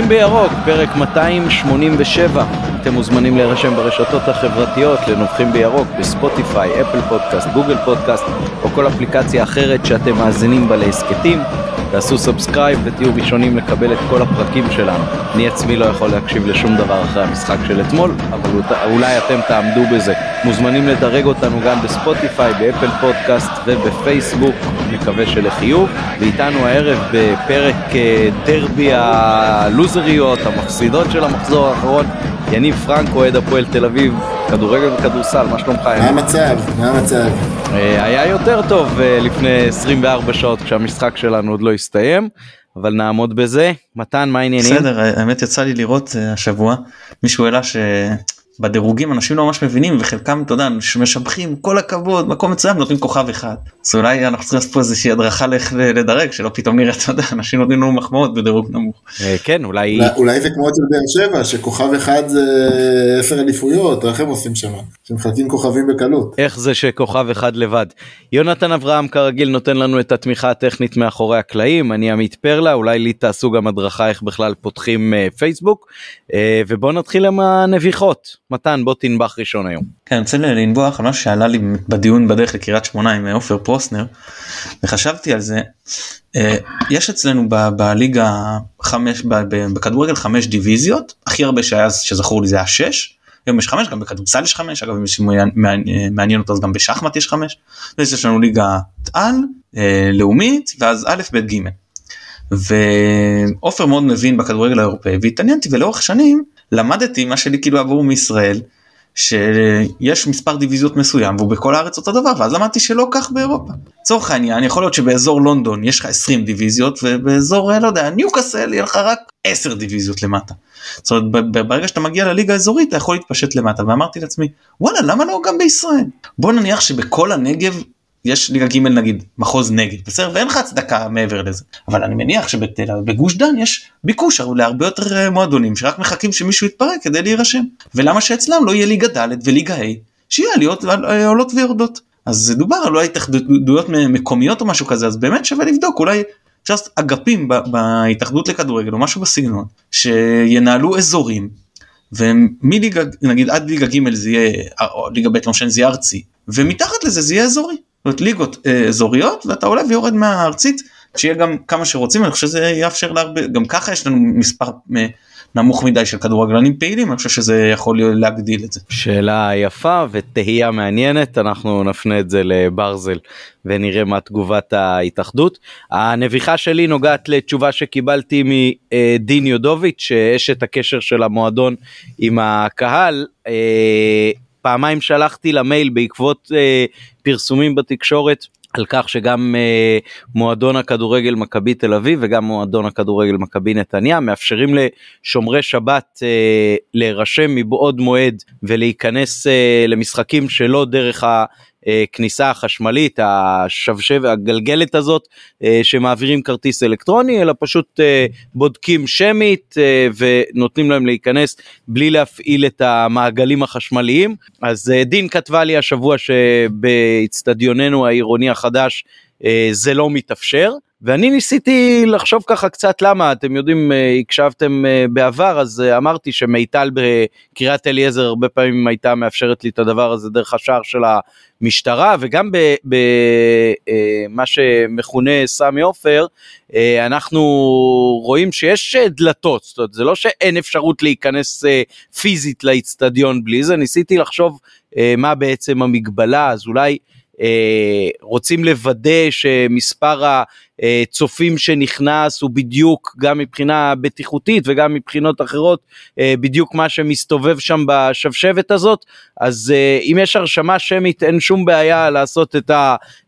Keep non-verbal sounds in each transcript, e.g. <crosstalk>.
נובחים בירוק, פרק 287. אתם מוזמנים להירשם ברשתות החברתיות לנובחים בירוק, בספוטיפיי, אפל פודקאסט, גוגל פודקאסט, או כל אפליקציה אחרת שאתם מאזינים בה להסכתים. תעשו subscribe ותהיו ראשונים לקבל את כל הפרקים שלנו. אני עצמי לא יכול להקשיב לשום דבר אחרי המשחק של אתמול, אבל אולי אתם תעמדו בזה. מוזמנים לדרג אותנו גם בספוטיפיי, באפל פודקאסט ובפייסבוק, מקווה שלחיוב. ואיתנו הערב בפרק אה, דרבי הלוזריות, המפסידות של המחזור האחרון, יניב פרנק, אוהד הפועל תל אביב, כדורגל וכדורסל, מה שלומך? מה המצב? מה המצב? אה, היה יותר טוב אה, לפני 24 שעות כשהמשחק שלנו עוד לא הסתיים, אבל נעמוד בזה. מתן, מה העניינים? בסדר, האמת יצא לי לראות אה, השבוע, מישהו העלה ש... בדירוגים אנשים לא ממש מבינים וחלקם אתה יודע משבחים כל הכבוד מקום מצוין נותנים כוכב אחד אז אולי אנחנו צריכים לעשות פה איזושהי הדרכה לאיך לדרג שלא פתאום נראה אתה יודע אנשים נותנים לנו מחמאות בדירוג נמוך. אה, כן אולי אולי זה כמו אצל באר שבע שכוכב אחד זה עשר אליפויות איך הם עושים שם שמחלקים כוכבים בקלות. איך זה שכוכב אחד לבד. יונתן אברהם כרגיל נותן לנו את התמיכה הטכנית מאחורי הקלעים אני עמית פרלה אולי לי תעשו גם הדרכה איך בכלל פותחים אה, פייסבוק אה, ובוא נתחיל עם הנביחות. מתן בוא תנבח ראשון היום. כן, אני רוצה לנבוח על משהו שעלה לי בדיון בדרך לקריית שמונה עם עופר פרוסנר וחשבתי על זה. אה, יש אצלנו בליגה חמש בכדורגל חמש דיוויזיות הכי הרבה שהיה שזכור לי זה היה שש. היום יש חמש גם בכדורסל יש חמש אגב אם מישהו מעניין אותו אז גם בשחמט יש חמש. יש לנו ליגה על אה, לאומית ואז א' ב' ג'. ועופר מאוד מבין בכדורגל האירופאי והתעניינתי ולאורך שנים למדתי מה שלי כאילו עברו מישראל שיש מספר דיוויזיות מסוים והוא בכל הארץ אותו דבר ואז למדתי שלא כך באירופה. לצורך העניין יכול להיות שבאזור לונדון יש לך 20 דיוויזיות ובאזור לא יודע ניוקאסל יהיה לך רק 10 דיוויזיות למטה. זאת אומרת ברגע שאתה מגיע לליגה האזורית אתה יכול להתפשט למטה ואמרתי לעצמי וואלה למה לא גם בישראל בוא נניח שבכל הנגב יש ליגה ג' נגיד מחוז נגד בסדר? ואין לך הצדקה מעבר לזה. אבל אני מניח שבגוש דן יש ביקוש להרבה יותר אה, מועדונים שרק מחכים שמישהו יתפרק כדי להירשם. ולמה שאצלם לא יהיה ליגה ד' וליגה ה' שיהיה עליות אה, עולות ויורדות? אז זה דובר על אולי התאחדויות מקומיות או משהו כזה אז באמת שווה לבדוק. אולי אפשר לעשות אגפים בהתאחדות לכדורגל או משהו בסגנון שינהלו אזורים ומליגה נגיד עד ליגה ג' זה יהיה ליגה ב' לא משנה זה יהיה ארצי ומתחת לזה זה יהיה אזורי זאת ליגות אה, אזוריות ואתה עולה ויורד מהארצית שיהיה גם כמה שרוצים אני חושב שזה יאפשר להרבה גם ככה יש לנו מספר אה, נמוך מדי של כדורגלנים פעילים אני חושב שזה יכול להגדיל את זה. שאלה יפה ותהייה מעניינת אנחנו נפנה את זה לברזל ונראה מה תגובת ההתאחדות. הנביכה שלי נוגעת לתשובה שקיבלתי מדין יודוביץ' שאשת הקשר של המועדון עם הקהל. אה, פעמיים שלחתי למייל בעקבות אה, פרסומים בתקשורת על כך שגם אה, מועדון הכדורגל מכבי תל אביב וגם מועדון הכדורגל מכבי נתניה מאפשרים לשומרי שבת אה, להירשם מבעוד מועד ולהיכנס אה, למשחקים שלא דרך ה... הכניסה החשמלית, השבשב, הגלגלת הזאת, אה, שמעבירים כרטיס אלקטרוני, אלא פשוט אה, בודקים שמית אה, ונותנים להם להיכנס בלי להפעיל את המעגלים החשמליים. אז דין כתבה לי השבוע שבאצטדיוננו העירוני החדש זה לא מתאפשר. ואני ניסיתי לחשוב ככה קצת למה, אתם יודעים, אה, הקשבתם אה, בעבר, אז אה, אמרתי שמיטל בקריית אליעזר הרבה פעמים הייתה מאפשרת לי את הדבר הזה דרך השער של המשטרה, וגם במה שמכונה סמי עופר, אנחנו רואים שיש דלתות, זאת אומרת, זה לא שאין אפשרות להיכנס פיזית לאיצטדיון בלי זה, ניסיתי לחשוב מה בעצם המגבלה, אז אולי... אה, רוצים לוודא שמספר הצופים שנכנס הוא בדיוק גם מבחינה בטיחותית וגם מבחינות אחרות אה, בדיוק מה שמסתובב שם בשבשבת הזאת. אז אה, אם יש הרשמה שמית אין שום בעיה לעשות את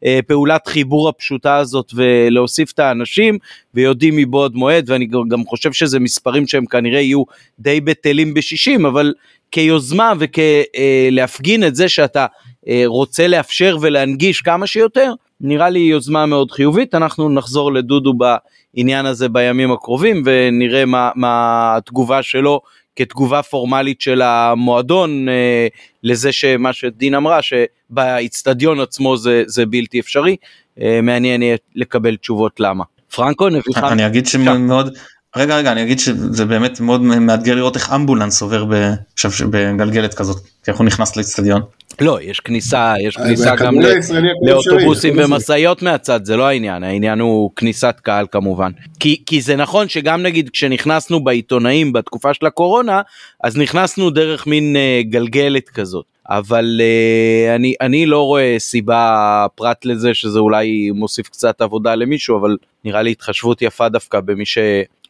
הפעולת חיבור הפשוטה הזאת ולהוסיף את האנשים ויודעים מבעוד מועד ואני גם חושב שזה מספרים שהם כנראה יהיו די בטלים בשישים אבל כיוזמה וכלהפגין את זה שאתה רוצה לאפשר ולהנגיש כמה שיותר, נראה לי יוזמה מאוד חיובית, אנחנו נחזור לדודו בעניין הזה בימים הקרובים ונראה מה, מה התגובה שלו כתגובה פורמלית של המועדון אה, לזה שמה שדין אמרה שבאיצטדיון עצמו זה, זה בלתי אפשרי, אה, מעניין יהיה לקבל תשובות למה. פרנקו נביכה. אני אגיד שמאוד רגע רגע אני אגיד שזה באמת מאוד מאתגר לראות איך אמבולנס עובר עכשיו בגלגלת כזאת איך הוא נכנס לאצטדיון. לא, יש כניסה, יש אה, כניסה גם לאוטובוסים ומשאיות מהצד, זה לא העניין, העניין הוא כניסת קהל כמובן. כי, כי זה נכון שגם נגיד כשנכנסנו בעיתונאים בתקופה של הקורונה, אז נכנסנו דרך מין אה, גלגלת כזאת. אבל אה, אני, אני לא רואה סיבה פרט לזה שזה אולי מוסיף קצת עבודה למישהו, אבל נראה לי התחשבות יפה דווקא במי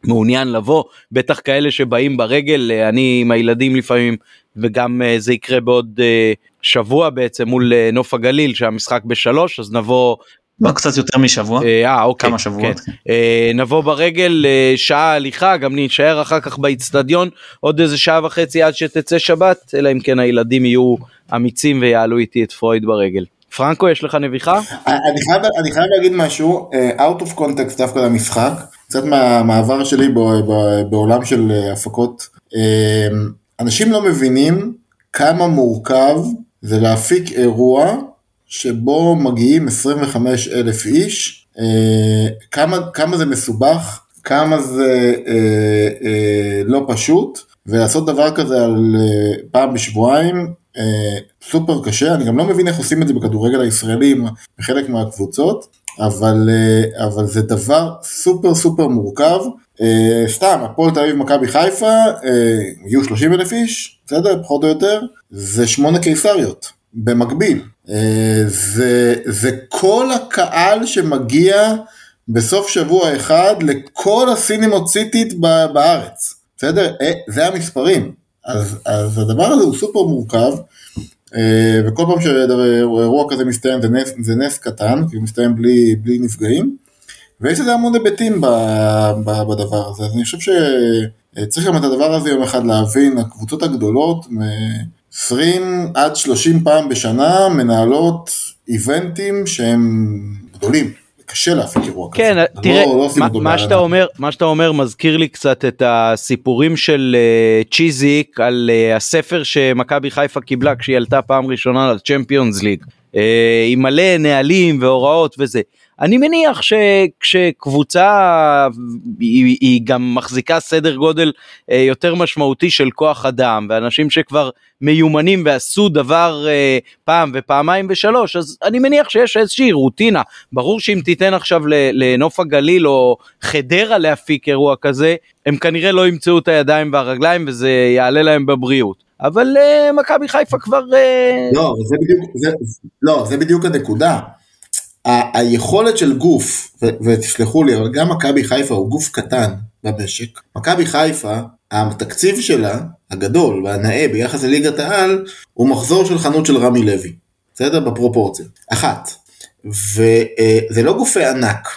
שמעוניין לבוא, בטח כאלה שבאים ברגל, אה, אני עם הילדים לפעמים, וגם אה, זה יקרה בעוד אה, שבוע בעצם מול נוף הגליל שהמשחק בשלוש, אז נבוא לא, קצת יותר משבוע. אה, אה, אוקיי. כמה שבועות. כן. אה, נבוא ברגל אה, שעה הליכה, גם נישאר אחר כך באיצטדיון עוד איזה שעה וחצי עד שתצא שבת, אלא אם כן הילדים יהיו אמיצים ויעלו איתי את פרויד ברגל. פרנקו, יש לך נביחה? אני חייב, אני חייב להגיד משהו, אה, out of context דווקא למשחק, קצת מהמעבר שלי ב, ב, בעולם של אה, הפקות. אה, אנשים לא מבינים כמה מורכב זה להפיק אירוע שבו מגיעים 25 אלף איש, כמה, כמה זה מסובך, כמה זה לא פשוט, ולעשות דבר כזה על פעם בשבועיים, סופר קשה, אני גם לא מבין איך עושים את זה בכדורגל הישראלי בחלק מהקבוצות, אבל, אה, אבל זה דבר סופר סופר מורכב. אה, סתם, הפועל תל אביב מכבי חיפה, אה, יהיו 30 אלף איש, בסדר? פחות או יותר, זה שמונה קיסריות, במקביל. אה, זה, זה כל הקהל שמגיע בסוף שבוע אחד לכל הסינימות סיטית בארץ, בסדר? אה, זה המספרים. אז, אז הדבר הזה הוא סופר מורכב, אה, וכל פעם שאירוע כזה מסתיים זה נס, זה נס קטן, כי הוא מסתיים בלי, בלי נפגעים, ויש לזה המון היבטים בדבר הזה, אז אני חושב שצריך גם את הדבר הזה יום אחד להבין, הקבוצות הגדולות, מ- 20 עד 30 פעם בשנה מנהלות איבנטים שהם גדולים, קשה להפיק אירוע כזה. כן, לא- תראה, לא עושים מה, מה. שאתה אומר, מה שאתה אומר מזכיר לי קצת את הסיפורים של uh, צ'יזיק על uh, הספר שמכבי חיפה קיבלה כשהיא עלתה פעם ראשונה לצ'מפיונס ליג, uh, עם מלא נהלים והוראות וזה. אני מניח שכשקבוצה היא, היא גם מחזיקה סדר גודל uh, יותר משמעותי של כוח אדם ואנשים שכבר מיומנים ועשו דבר uh, פעם ופעמיים ושלוש אז אני מניח שיש איזושהי רוטינה ברור שאם תיתן עכשיו לנוף הגליל או חדרה להפיק אירוע כזה הם כנראה לא ימצאו את הידיים והרגליים וזה יעלה להם בבריאות אבל uh, מכבי חיפה כבר uh, לא, זה בדיוק, זה, לא, זה בדיוק הנקודה. ה- היכולת של גוף, ו- ותסלחו לי, אבל גם מכבי חיפה הוא גוף קטן במשק. מכבי חיפה, התקציב שלה, הגדול והנאה ביחס לליגת העל, הוא מחזור של חנות של רמי לוי. בסדר? בפרופורציה. אחת. וזה לא גופי ענק.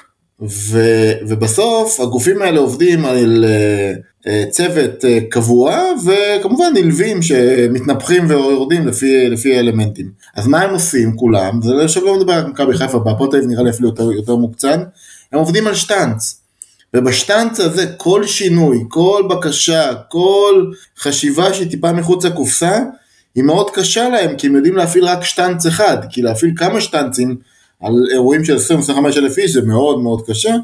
ו, ובסוף הגופים האלה עובדים על אה, אה, צוות אה, קבוע וכמובן נלווים שמתנפחים ויורדים לפי, לפי האלמנטים. אז מה הם עושים כולם? זה עכשיו לא מדבר על מכבי חיפה, בהפועל נראה לי אפילו יותר, יותר מוקצן, הם עובדים על שטאנץ. ובשטאנץ הזה כל שינוי, כל בקשה, כל חשיבה שהיא טיפה מחוץ לקופסה, היא מאוד קשה להם, כי הם יודעים להפעיל רק שטאנץ אחד, כי להפעיל כמה שטאנצים על אירועים של 20-25 אלף איש זה מאוד מאוד קשה,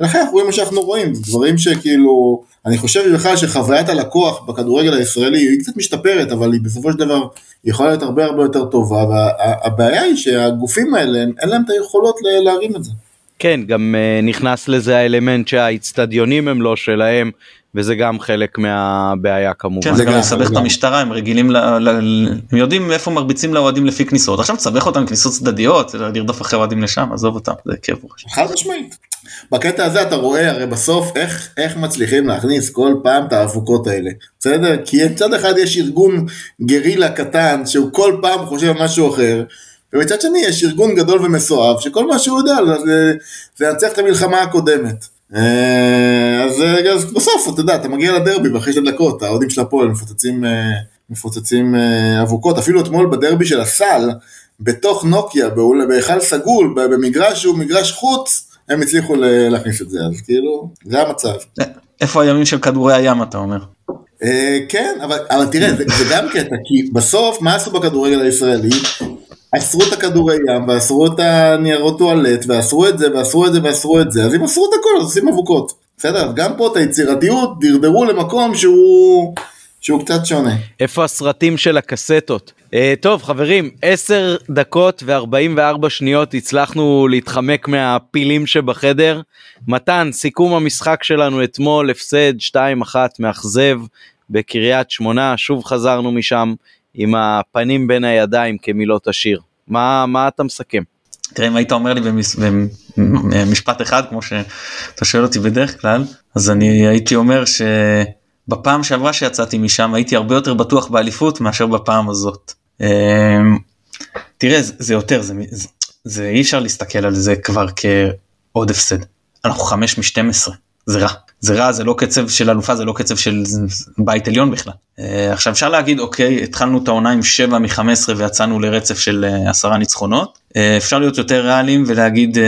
ולכן אנחנו רואים מה שאנחנו רואים, דברים שכאילו, אני חושב בכלל שחוויית הלקוח בכדורגל הישראלי היא קצת משתפרת, אבל היא בסופו של דבר יכולה להיות הרבה הרבה יותר טובה, והבעיה היא שהגופים האלה, אין להם את היכולות להרים את זה. כן גם uh, נכנס לזה האלמנט שהאיצטדיונים הם לא שלהם וזה גם חלק מהבעיה כמובן. כן, זה גם מסבך את. המשטרה, הם רגילים, ל- ל- הם יודעים איפה מרביצים לאוהדים לפי כניסות, עכשיו תסבך אותם כניסות צדדיות, לרדוף אחרי אוהדים לשם, עזוב אותם, זה כאב ראש. חד משמעית. בקטע הזה אתה רואה הרי בסוף איך, איך מצליחים להכניס כל פעם את האבוקות האלה, בסדר? כי מצד אחד יש ארגון גרילה קטן שהוא כל פעם חושב על משהו אחר, ומצד שני יש ארגון גדול ומסואב שכל מה שהוא יודע זה לנצח את המלחמה הקודמת. אה, אז, אז בסוף אתה יודע אתה מגיע לדרבי ואחרי שתי דקות האוהדים של הפועל מפוצצים, אה, מפוצצים אה, אבוקות אפילו אתמול בדרבי של הסל בתוך נוקיה בהיכל סגול במגרש שהוא מגרש חוץ הם הצליחו להכניס את זה אז כאילו זה המצב. איפה הימים של כדורי הים אתה אומר? אה, כן אבל, אבל תראה זה, זה גם קטע כי בסוף מה עשו בכדורגל הישראלי? אסרו את הכדורי ים ואסרו את הניירות טואלט ואסרו את זה ואסרו את זה ואסרו את זה אז אם אסרו את הכל אז עושים אבוקות בסדר, גם פה את היצירתיות דרדרו למקום שהוא, שהוא קצת שונה. איפה הסרטים של הקסטות? Uh, טוב חברים, 10 דקות ו-44 שניות הצלחנו להתחמק מהפילים שבחדר. מתן, סיכום המשחק שלנו אתמול, הפסד 2-1 מאכזב בקריית שמונה, שוב חזרנו משם עם הפנים בין הידיים כמילות השיר. מה, מה אתה מסכם? תראה אם היית אומר לי במש... במשפט אחד כמו שאתה שואל אותי בדרך כלל אז אני הייתי אומר שבפעם שעברה שיצאתי משם הייתי הרבה יותר בטוח באליפות מאשר בפעם הזאת. אמ, תראה זה יותר זה, זה, זה אי אפשר להסתכל על זה כבר כעוד הפסד אנחנו 5 מ-12 זה רע זה רע זה לא קצב של אלופה זה לא קצב של בית עליון בכלל. אה, עכשיו אפשר להגיד אוקיי התחלנו את העונה עם 7 מ-15 ויצאנו לרצף של אה, עשרה ניצחונות אה, אפשר להיות יותר ריאליים ולהגיד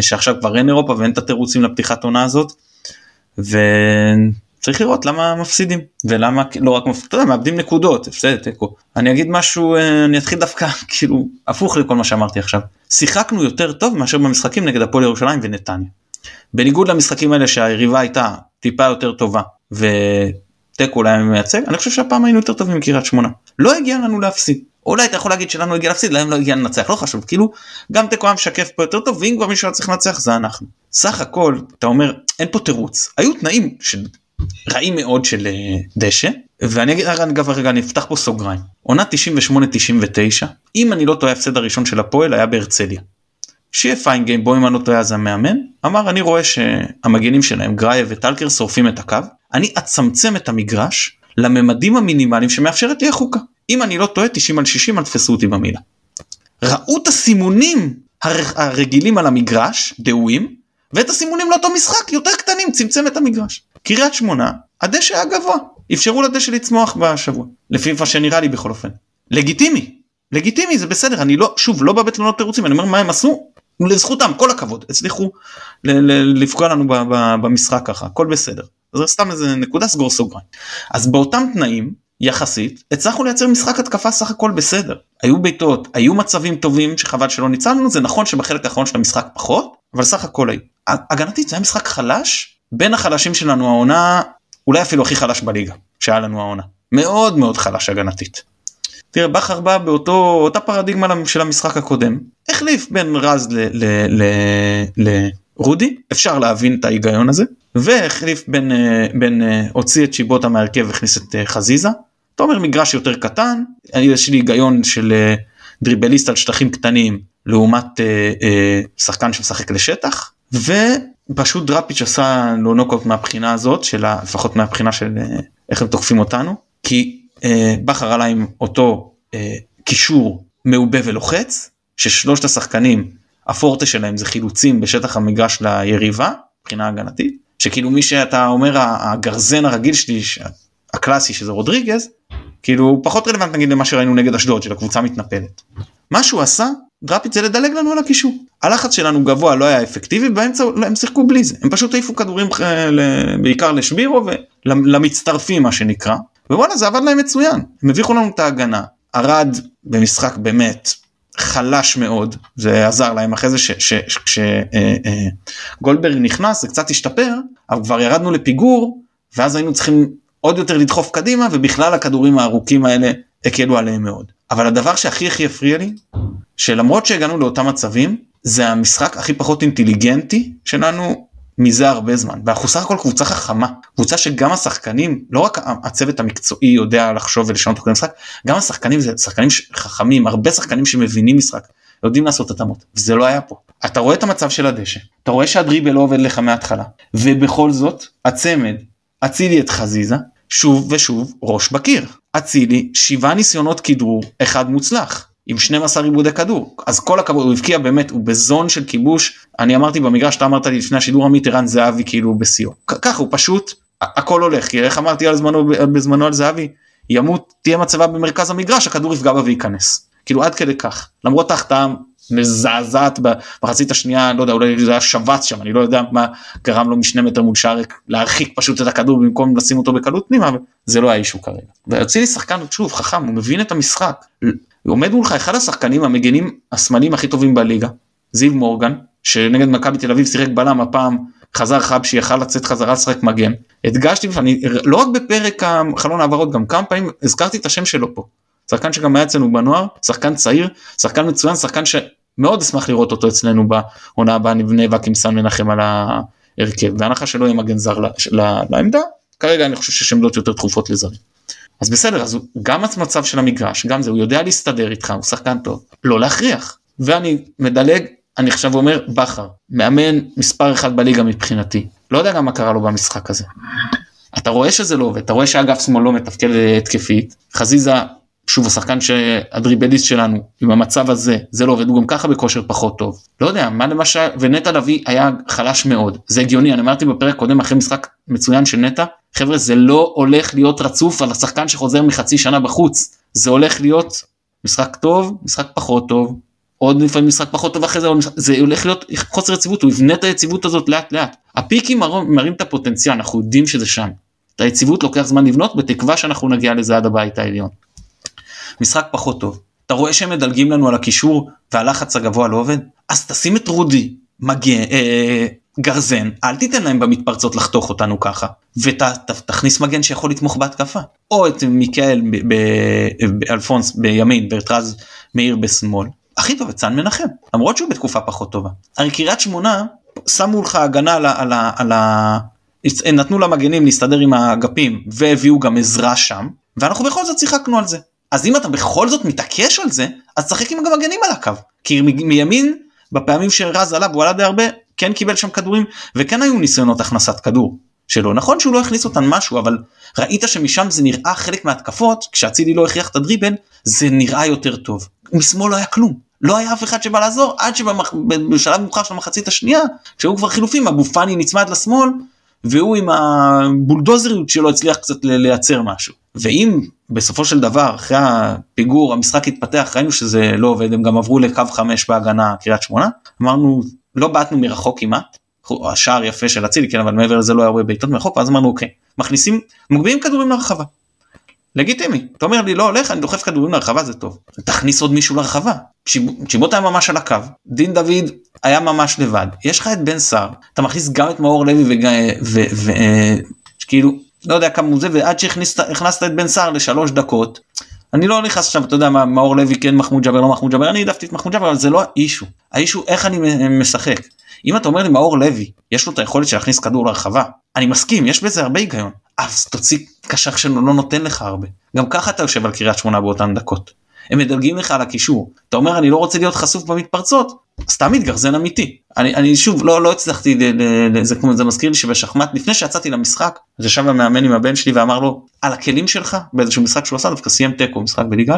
שעכשיו כבר אין אירופה ואין את התירוצים לפתיחת עונה הזאת. וצריך לראות למה מפסידים ולמה לא רק מפסידים, מאבדים נקודות הפסד תיקו. אני אגיד משהו אני אתחיל דווקא <laughs> כאילו הפוך לכל מה שאמרתי עכשיו שיחקנו יותר טוב מאשר במשחקים נגד הפועל ירושלים ונתניה. בניגוד למשחקים האלה שהיריבה הייתה טיפה יותר טובה ותיקו אולי מייצג אני חושב שהפעם היינו יותר טובים מקריית שמונה. לא הגיע לנו להפסיד. אולי אתה יכול להגיד שלנו הגיע להפסיד להם לא הגיע לנצח לא חשוב. כאילו גם תיקו היה משקף פה יותר טוב ואם כבר מישהו היה צריך לנצח זה אנחנו. סך הכל אתה אומר אין פה תירוץ. היו תנאים של רעים מאוד של אה, דשא ואני אגיד אגב רגע אני אפתח פה סוגריים. עונה 98-99 אם אני לא טועה הפסד הראשון של הפועל היה בהרצליה שיהיה פיינגיים בו אם אני לא טועה זה המאמן. אמר אני רואה שהמגנים שלהם גראיה וטלקר שורפים את הקו. אני אצמצם את המגרש לממדים המינימליים שמאפשרת לי החוקה. אם אני לא טועה 90 על 60 אל תפסו אותי במילה. ראו את הסימונים הרגילים על המגרש דהויים ואת הסימונים לאותו משחק יותר קטנים צמצם את המגרש. קריית שמונה הדשא היה גבוה. אפשרו לדשא לצמוח בשבוע. לפי מה שנראה לי בכל אופן. לגיטימי. לגיטימי זה בסדר. אני לא שוב לא בא בתלונות תירוצים. אני אומר מה הם עשו לזכותם כל הכבוד הצליחו לפגוע לנו במשחק ככה הכל בסדר. זה סתם איזה נקודה סגור סוגריים. אז באותם תנאים יחסית הצלחנו לייצר משחק התקפה סך הכל בסדר. היו בעיטות היו מצבים טובים שחבל שלא ניצלנו זה נכון שבחלק האחרון של המשחק פחות אבל סך הכל היו. הגנתית זה היה משחק חלש? בין החלשים שלנו העונה אולי אפילו הכי חלש בליגה שהיה לנו העונה. מאוד מאוד חלש הגנתית. תראה בכר בא באותו אותה פרדיגמה של המשחק הקודם החליף בין רז לרודי אפשר להבין את ההיגיון הזה והחליף בין אה, בין אה, הוציא את שיבוטה מהרכב והכניס את אה, חזיזה. אתה אומר מגרש יותר קטן יש לי היגיון של דריבליסט על שטחים קטנים לעומת שחקן שמשחק לשטח ופשוט דראפיץ' עשה לו נוקאוט מהבחינה הזאת של לפחות מהבחינה של איך הם תוקפים אותנו כי בכר עלה עם אותו אה, קישור מעובה ולוחץ ששלושת השחקנים הפורטה שלהם זה חילוצים בשטח המגרש ליריבה מבחינה הגנתית שכאילו מי שאתה אומר הגרזן הרגיל שלי הקלאסי שזה רודריגז כאילו הוא פחות רלוונט נגיד למה שראינו נגד אשדוד של הקבוצה מתנפלת. מה שהוא עשה דראפיץ' זה לדלג לנו על הקישור. הלחץ שלנו גבוה לא היה אפקטיבי באמצע הם שיחקו בלי זה הם פשוט העיפו כדורים אה, בעיקר לשבירו ולמצטרפים מה שנקרא ווואלה זה עבד להם מצוין. הם הביכו לנו את ההגנה. ארד במשחק באמת חלש מאוד זה עזר להם אחרי זה שגולדברג אה, אה, נכנס זה קצת השתפר אבל כבר ירדנו לפיגור ואז היינו צריכים עוד יותר לדחוף קדימה ובכלל הכדורים הארוכים האלה הקלו עליהם מאוד. אבל הדבר שהכי הכי הפריע לי שלמרות שהגענו לאותם מצבים זה המשחק הכי פחות אינטליגנטי שלנו מזה הרבה זמן. ואנחנו סך הכל קבוצה חכמה. קבוצה שגם השחקנים לא רק הצוות המקצועי יודע לחשוב ולשנות תוכנית משחק גם השחקנים זה שחקנים חכמים הרבה שחקנים שמבינים משחק יודעים לעשות התאמות וזה לא היה פה. אתה רואה את המצב של הדשא אתה רואה שהדריבל לא עובד לך מההתחלה ובכל זאת הצמד אצילי את חזיזה שוב ושוב ראש בקיר. אצילי שבעה ניסיונות כדרור אחד מוצלח עם 12 עיבודי כדור. אז כל הכבוד הוא הבקיע באמת הוא בזון של כיבוש. אני אמרתי במגרש אתה אמרת לי לפני השידור עמית ערן זהבי כאילו בשיאו. ככה הוא פשוט הכל הולך. כי איך אמרתי על זמנו בזמנו על זהבי? ימות תהיה מצבה במרכז המגרש הכדור יפגע בה וייכנס כאילו עד כדי כך למרות ההחטאה מזעזעת במחצית השנייה לא יודע אולי זה היה שבץ שם אני לא יודע מה גרם לו משני מטר מול שער להרחיק פשוט את הכדור במקום לשים אותו בקלות פנימה זה לא היה אישו כרגע. ויוצא לי שחקן שוב חכם הוא מבין את המשחק עומד מולך אחד השחקנים המגנים השמאליים הכי טובים בליגה, זיו מורגן, שנגד מכבי תל אביב שיחק בלם הפעם חזר חבשי יכל לצאת חזרה לשחק מגן. הדגשתי ואני לא רק בפרק חלון העברות גם כמה פעמים הזכרתי את השם שלו פה. שחקן שגם היה אצלנו בנוער, שחקן צעיר, שחקן מצוין, שחקן שמאוד אשמח לראות אותו אצלנו בעונה הבאה נאבק עם סן מנחם על ההרכב, בהנחה שלא יהיה מגן זר לעמדה, כרגע אני חושב שיש עמדות יותר דחופות לזרים. אז בסדר, אז גם המצב של המגרש, גם זה, הוא יודע להסתדר איתך, הוא שחקן טוב, לא להכריח. ואני מדלג, אני עכשיו אומר, בכר, מאמן מספר אחד בליגה מבחינתי. לא יודע גם מה קרה לו במשחק הזה. אתה רואה שזה לא עובד, אתה רואה שאגף שמאל לא מתפקד התקפית, חזיזה שוב השחקן שהדריבליסט שלנו עם המצב הזה זה לא עובד הוא גם ככה בכושר פחות טוב לא יודע מה למשל ונטע לביא היה חלש מאוד זה הגיוני אני אמרתי בפרק קודם אחרי משחק מצוין של נטע חבר'ה זה לא הולך להיות רצוף על השחקן שחוזר מחצי שנה בחוץ זה הולך להיות משחק טוב משחק פחות טוב עוד לפעמים משחק פחות טוב אחרי זה זה הולך להיות חוסר יציבות הוא יבנה את היציבות הזאת לאט לאט הפיקים מראים את הפוטנציאל אנחנו יודעים שזה שם. את היציבות לוקח זמן לבנות בתקווה שאנחנו נגיע לזה עד הבית העליון. משחק פחות טוב. אתה רואה שהם מדלגים לנו על הקישור והלחץ הגבוה לא עובד? אז תשים את רודי, מגן, אה, גרזן, אל תיתן להם במתפרצות לחתוך אותנו ככה, ותכניס מגן שיכול לתמוך בהתקפה. או את מיקאל אלפונס בימין ואת רז מאיר בשמאל. הכי טוב את סן מנחם, למרות שהוא בתקופה פחות טובה. הרי קריית שמונה שמו לך הגנה על ה... על ה, על ה נתנו למגנים להסתדר עם האגפים והביאו גם עזרה שם ואנחנו בכל זאת שיחקנו על זה אז אם אתה בכל זאת מתעקש על זה, אז תשחק עם המגנים על הקו. כי מימין, בפעמים שרז עלה, והוא עלה די הרבה, כן קיבל שם כדורים, וכן היו ניסיונות הכנסת כדור שלו. נכון שהוא לא הכניס אותן משהו, אבל ראית שמשם זה נראה חלק מהתקפות, כשאצילי לא הכריח את הדריבל, זה נראה יותר טוב. משמאל לא היה כלום. לא היה אף אחד שבא לעזור, עד שבשלב מאוחר של המחצית השנייה, כשהיו כבר חילופים, אבו פאני נצמד לשמאל, והוא עם הבולדוזריות שלו הצליח קצת לייצר משהו. ואם בסופו של דבר אחרי הפיגור המשחק התפתח ראינו שזה לא עובד הם גם עברו לקו 5 בהגנה קריית שמונה. אמרנו לא בעטנו מרחוק כמעט. השער יפה של אצילי כן אבל מעבר לזה לא היה הרבה בעיטות מרחוק ואז אמרנו אוקיי מכניסים מגביהים כדורים לרחבה. לגיטימי. אתה אומר לי לא הולך אני דוחף כדורים לרחבה זה טוב. תכניס עוד מישהו לרחבה. צ'יבוט היה ממש על הקו. דין דוד היה ממש לבד. יש לך את בן סער אתה מכניס גם את מאור לוי וכאילו לא יודע כמה הוא זה ועד שהכנסת את בן סער לשלוש דקות. אני לא נכנס עכשיו אתה יודע מה מאור לוי כן מחמוד ג'אבר לא מחמוד ג'אבר אני העדפתי את מחמוד ג'אבר אבל זה לא האישו האישו איך אני משחק אם אתה אומר לי מאור לוי יש לו את היכולת של להכניס כדור לרחבה אני מסכים יש בזה הרבה היגיון אז תוציא קשח שלו לא נותן לך הרבה גם ככה אתה יושב על קריית שמונה באותן דקות. הם מדלגים לך על הקישור אתה אומר אני לא רוצה להיות חשוף במתפרצות סתם מתגרזן אמיתי אני, אני שוב לא לא הצלחתי זה כמו זה מזכיר לי שבשחמט לפני שיצאתי למשחק אז ישב המאמן עם הבן שלי ואמר לו על הכלים שלך באיזשהו משחק שהוא עשה דווקא סיים תיקו משחק בליגה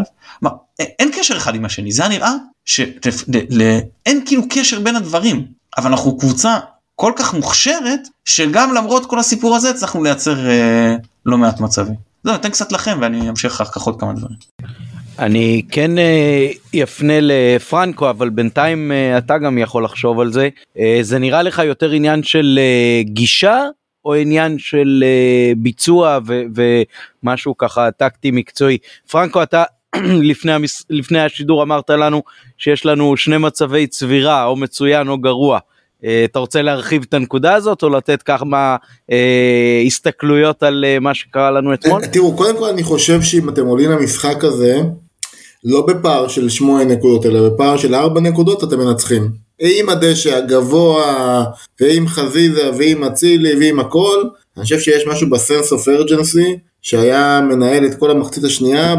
אין קשר אחד עם השני זה נראה שאין כאילו קשר בין הדברים אבל אנחנו קבוצה כל כך מוכשרת שגם למרות כל הסיפור הזה הצלחנו לייצר אה, לא מעט מצבים. זהו, ניתן קצת לכם ואני אמשיך אחר כך עוד כמה דברים. אני כן אפנה לפרנקו אבל בינתיים אתה גם יכול לחשוב על זה זה נראה לך יותר עניין של גישה או עניין של ביצוע ו- ומשהו ככה טקטי מקצועי פרנקו אתה <clears throat> לפני, המס... לפני השידור אמרת לנו שיש לנו שני מצבי צבירה או מצוין או גרוע. אתה רוצה להרחיב את הנקודה הזאת או לתת כמה אה, הסתכלויות על אה, מה שקרה לנו אתמול? תראו קודם כל אני חושב שאם אתם עולים למשחק הזה לא בפער של 8 נקודות, אלא בפער של 4 נקודות אתם מנצחים. עם הדשא הגבוה, ועם חזיזה, ועם אצילי, ועם הכל, אני חושב שיש משהו בסנס אוף ארג'נסי, שהיה מנהל את כל המחצית השנייה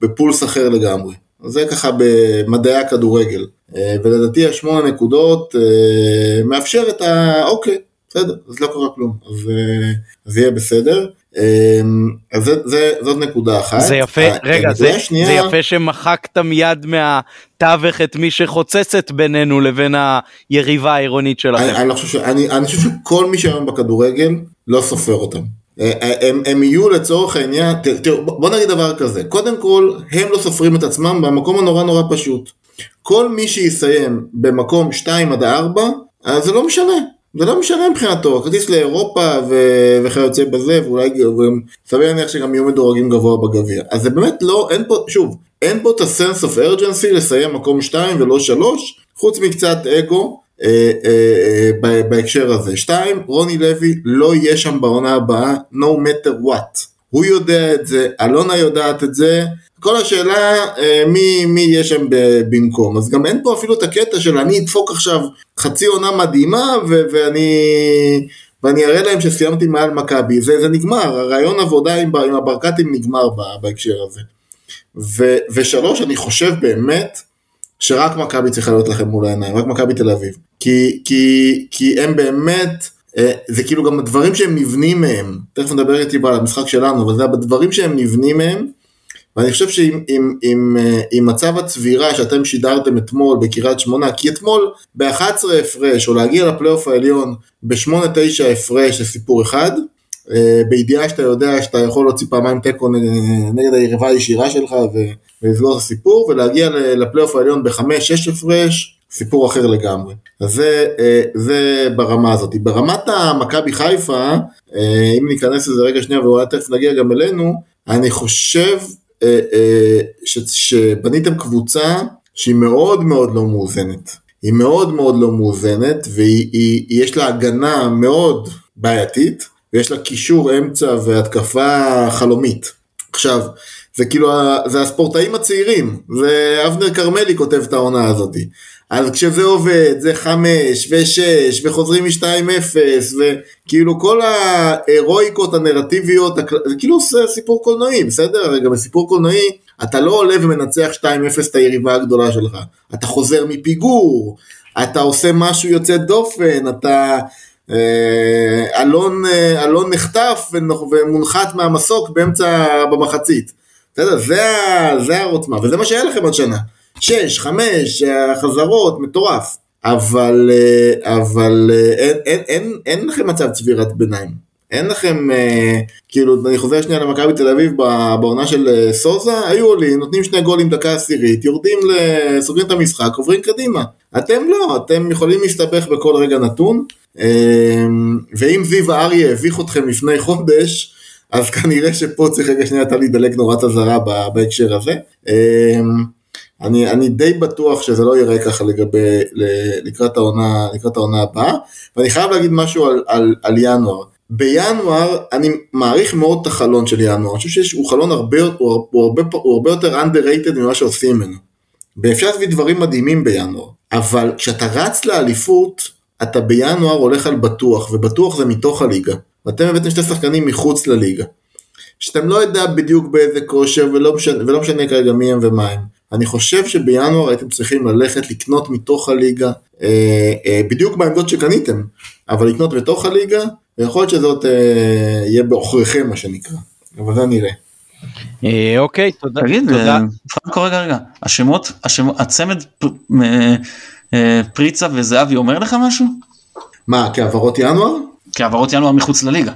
בפולס אחר לגמרי. זה ככה במדעי הכדורגל. אה, ולדעתי השמונה נקודות אה, מאפשר את ה... אוקיי, בסדר, אז לא קרה כלום, אז, אה, אז יהיה בסדר. אמ, אז זה, זה, זאת נקודה אחת. זה יפה, רגע, זה, השנייה... זה יפה שמחקת מיד מהתווך את מי שחוצצת בינינו לבין היריבה העירונית שלכם. אני, אני, חושב, ש, אני, אני חושב שכל מי שהיום בכדורגל לא סופר אותם. אה, אה, הם, הם יהיו לצורך העניין, תראו, בוא נגיד דבר כזה, קודם כל הם לא סופרים את עצמם במקום הנורא נורא פשוט. כל מי שיסיים במקום 2 עד 4, אז זה לא משנה, זה לא משנה מבחינתו, כרטיס לאירופה ו- וכיוצא בזה, ואולי סביר להניח שגם יהיו מדורגים גבוה בגביע. אז זה באמת לא, אין פה, שוב, אין פה את ה-sense of urgency לסיים מקום 2 ולא 3, חוץ מקצת אגו. אה, אה, אה, בהקשר הזה. שתיים, רוני לוי לא יהיה שם בעונה הבאה, no matter what. הוא יודע את זה, אלונה יודעת את זה, כל השאלה אה, מי, מי יהיה שם במקום. אז גם אין פה אפילו את הקטע של אני אדפוק עכשיו חצי עונה מדהימה ו- ואני, ואני אראה להם שסיימתי מעל מכבי. זה, זה נגמר, הרעיון עבודה עם, עם הברקתים נגמר בהקשר הזה. ו- ושלוש, אני חושב באמת שרק מכבי צריכה להיות לכם מול העיניים, רק מכבי תל אביב. כי, כי, כי הם באמת, אה, זה כאילו גם הדברים שהם נבנים מהם, תכף נדבר איתי על המשחק שלנו, אבל זה הדברים שהם נבנים מהם, ואני חושב שעם עם, עם, אה, עם מצב הצבירה שאתם שידרתם אתמול בקריית שמונה, כי אתמול ב-11 הפרש, או להגיע לפלייאוף העליון ב-8-9 הפרש זה סיפור אחד, אה, בידיעה שאתה יודע שאתה יכול להוציא פעמיים תיקו נגד היריבה הישירה שלך ולסגור את הסיפור, ולהגיע לפלייאוף העליון בחמש-שש הפרש, סיפור אחר לגמרי. אז זה, אה, זה ברמה הזאת. ברמת המכבי חיפה, אם ניכנס לזה רגע שנייה ואולי תכף נגיע גם אלינו, אני חושב ש, שבניתם קבוצה שהיא מאוד מאוד לא מאוזנת. היא מאוד מאוד לא מאוזנת ויש לה הגנה מאוד בעייתית. ויש לה קישור אמצע והתקפה חלומית. עכשיו, זה כאילו, זה הספורטאים הצעירים, זה אבנר כרמלי כותב את העונה הזאת. אז כשזה עובד, זה חמש ושש, וחוזרים משתיים אפס, וכאילו כל ההירואיקות הנרטיביות, זה כאילו סיפור קולנועי, בסדר? הרי גם בסיפור קולנועי, אתה לא עולה ומנצח 2-0 את היריבה הגדולה שלך. אתה חוזר מפיגור, אתה עושה משהו יוצא דופן, אתה אה, אלון, אה, אלון נחטף ומונחת מהמסוק באמצע, במחצית. בסדר, זה, זה העוצמה, וזה מה שהיה לכם עוד שנה. שש, חמש, חזרות, מטורף. אבל, אה, אבל אין, אין, אין, אין לכם מצב צבירת ביניים. אין לכם, אה, כאילו, אני חוזר שנייה למכבי תל אביב בעונה של אה, סוזה, היו עולים, נותנים שני גולים דקה עשירית, יורדים, סוגרים את המשחק, עוברים קדימה. אתם לא, אתם יכולים להסתבך בכל רגע נתון, אה, ואם זיו אריה הביך אתכם לפני חודש, אז כנראה שפה צריך רגע שנייה אתה להידלק נורת אזהרה בהקשר הזה. אני, אני די בטוח שזה לא יראה ככה לגבי, לקראת העונה, לקראת העונה הבאה, ואני חייב להגיד משהו על, על, על ינואר. בינואר אני מעריך מאוד את החלון של ינואר, אני חושב שהוא חלון הרבה, הוא, הוא, הרבה, הוא הרבה יותר underrated ממה שעושים ממנו. ואפשר להביא דברים מדהימים בינואר, אבל כשאתה רץ לאליפות, אתה בינואר הולך על בטוח, ובטוח זה מתוך הליגה. ואתם הבאתם שני שחקנים מחוץ לליגה. שאתם לא יודע בדיוק באיזה כושר, ולא משנה, ולא משנה כרגע מי הם ומה הם. אני חושב שבינואר הייתם צריכים ללכת לקנות מתוך הליגה, אה, אה, בדיוק בעמדות שקניתם, אבל לקנות בתוך הליגה, ויכול להיות שזאת אה, יהיה בעוכריכם מה שנקרא, אבל זה נראה. אה, אוקיי, תודה. תגיד, אה, פרנקו רגע רגע, השמות, הצמד פריצה וזהבי אומר לך משהו? מה, כעברות ינואר? כעברות ינואר מחוץ לליגה.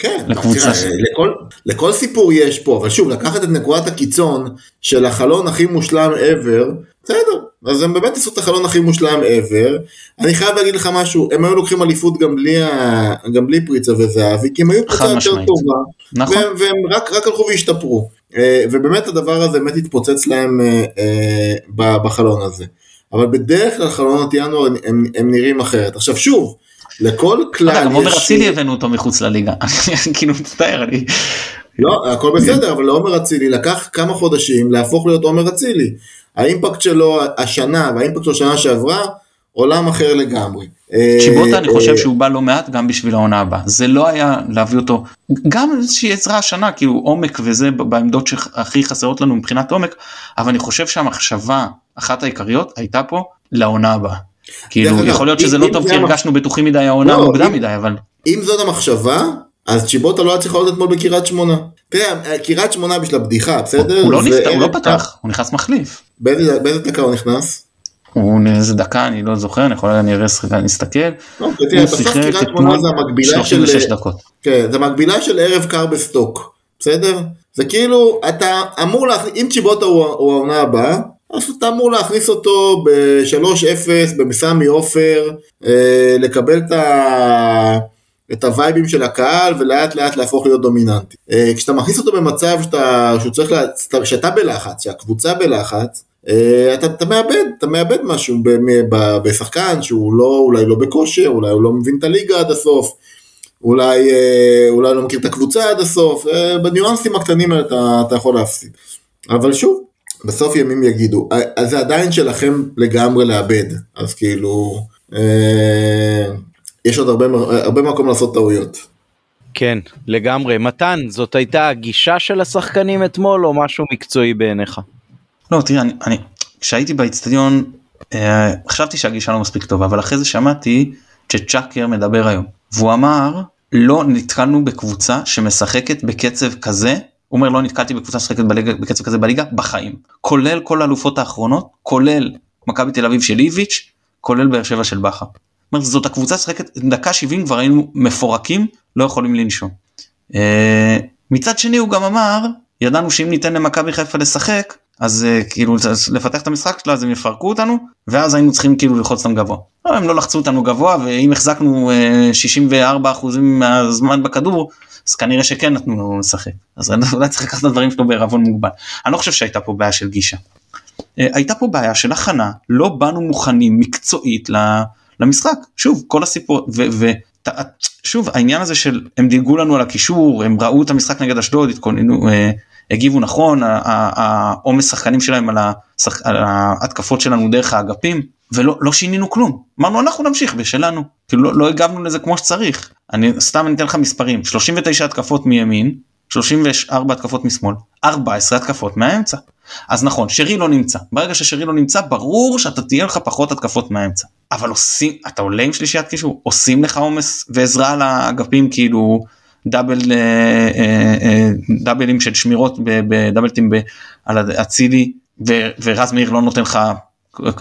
כן, לקבוצה. תראה, לכל, לכל סיפור יש פה, אבל שוב, לקחת את נקודת הקיצון של החלון הכי מושלם ever, בסדר, אז הם באמת עשו את החלון הכי מושלם ever. אני חייב להגיד לך משהו, הם היו לוקחים אליפות גם בלי, ה... גם בלי פריצה וזהבי, כי הם היו קבוצה יותר טובה, נכון. והם, והם רק, רק הלכו והשתפרו. אה, ובאמת הדבר הזה באמת התפוצץ להם אה, אה, בחלון הזה. אבל בדרך כלל חלונות ינואר הם, הם, הם נראים אחרת. עכשיו שוב, לכל כלל יש... עומר אצילי הבאנו אותו מחוץ לליגה, <laughs> כאילו מצטער, אני... לא, הכל בסדר, אבל לעומר אצילי לקח כמה חודשים להפוך להיות עומר אצילי. האימפקט שלו השנה והאימפקט שלו שנה שעברה, עולם אחר לגמרי. צ'יבוטה אני חושב שהוא בא לא מעט גם בשביל העונה הבאה זה לא היה להביא אותו גם איזושהי עזרה השנה כאילו עומק וזה בעמדות שהכי חסרות לנו מבחינת עומק אבל אני חושב שהמחשבה אחת העיקריות הייתה פה לעונה הבאה. כאילו יכול להיות שזה לא טוב כי הרגשנו בטוחים מדי העונה לא, מוקדם מדי אבל אם זאת המחשבה אז צ'יבוטה לא היה צריך לעלות אתמול בקריית שמונה. תראה, קריית שמונה בשביל הבדיחה, בסדר? הוא לא נפתח, הוא לא פתח, הוא נכנס מחליף. באיזה דקה הוא נכנס? הוא איזה דקה אני לא זוכר אני יכול אני אראה רגע נסתכל. הוא שיחק אתמול 36 דקות. כן זה מקבילה של ערב קר בסטוק בסדר זה כאילו אתה אמור להכניס אם צ'יבוטה הוא העונה הבאה אז אתה אמור להכניס אותו ב-3-0 במסמי עופר אה, לקבל את ה... את הווייבים של הקהל ולאט לאט להפוך להיות דומיננטי. אה, כשאתה מכניס אותו במצב שאתה, שהוא צריך, לה, שאתה בלחץ, שהקבוצה בלחץ, אה, אתה, אתה מאבד, אתה מאבד משהו ב- ב- בשחקן שהוא לא, אולי לא בכושר, אולי הוא לא מבין את הליגה עד הסוף, אולי, אה, אולי לא מכיר את הקבוצה עד הסוף, אה, בניואנסים הקטנים האלה אתה, אתה יכול להפסיד. אבל שוב, בסוף ימים יגידו, אז זה עדיין שלכם לגמרי לאבד, אז כאילו, אה, יש עוד הרבה, הרבה מקום לעשות טעויות. כן, לגמרי. מתן, זאת הייתה הגישה של השחקנים אתמול או משהו מקצועי בעיניך? לא, תראה, אני, אני כשהייתי באיצטדיון אה, חשבתי שהגישה לא מספיק טובה, אבל אחרי זה שמעתי שצ'אקר מדבר היום, והוא אמר, לא נתקלנו בקבוצה שמשחקת בקצב כזה הוא אומר לא נתקלתי בקבוצה שחקת בקצב כזה בליגה בחיים כולל כל האלופות האחרונות כולל מכבי תל אביב של איביץ' כולל באר שבע של בכר. אומר, זאת הקבוצה שחקת דקה 70 כבר היינו מפורקים לא יכולים לנשום. אה, מצד שני הוא גם אמר ידענו שאם ניתן למכבי חיפה לשחק אז uh, כאילו לפתח את המשחק שלה אז הם יפרקו אותנו ואז היינו צריכים כאילו ללחוץ אותם גבוה. הם לא לחצו אותנו גבוה ואם החזקנו uh, 64 אחוזים מהזמן בכדור אז כנראה שכן נתנו לנו לשחק אז אולי צריך לקחת את הדברים שלו בערבון מוגבל. אני לא חושב שהייתה פה בעיה של גישה. Uh, הייתה פה בעיה של הכנה לא באנו מוכנים מקצועית למשחק שוב כל הסיפור ושוב העניין הזה של הם דילגו לנו על הקישור הם ראו את המשחק נגד אשדוד התכוננו. Uh, הגיבו נכון, העומס שחקנים שלהם. על ההתקפות שלנו דרך האגפים, ולא לא שינינו כלום. אמרנו אנחנו נמשיך בשלנו, כאילו לא, לא הגבנו לזה כמו שצריך. אני סתם אני אתן לך מספרים, 39 התקפות מימין, 34 התקפות משמאל, 14 התקפות מהאמצע. אז נכון, שרי לא נמצא, ברגע ששרי לא נמצא ברור שאתה תהיה לך פחות התקפות מהאמצע. אבל עושים, אתה עולה עם שלישיית קישור, עושים לך עומס ועזרה לאגפים כאילו דאבל אה, אה, אה, דאבלים של שמירות בדאבלטים על אצילי ורז מאיר לא נותן לך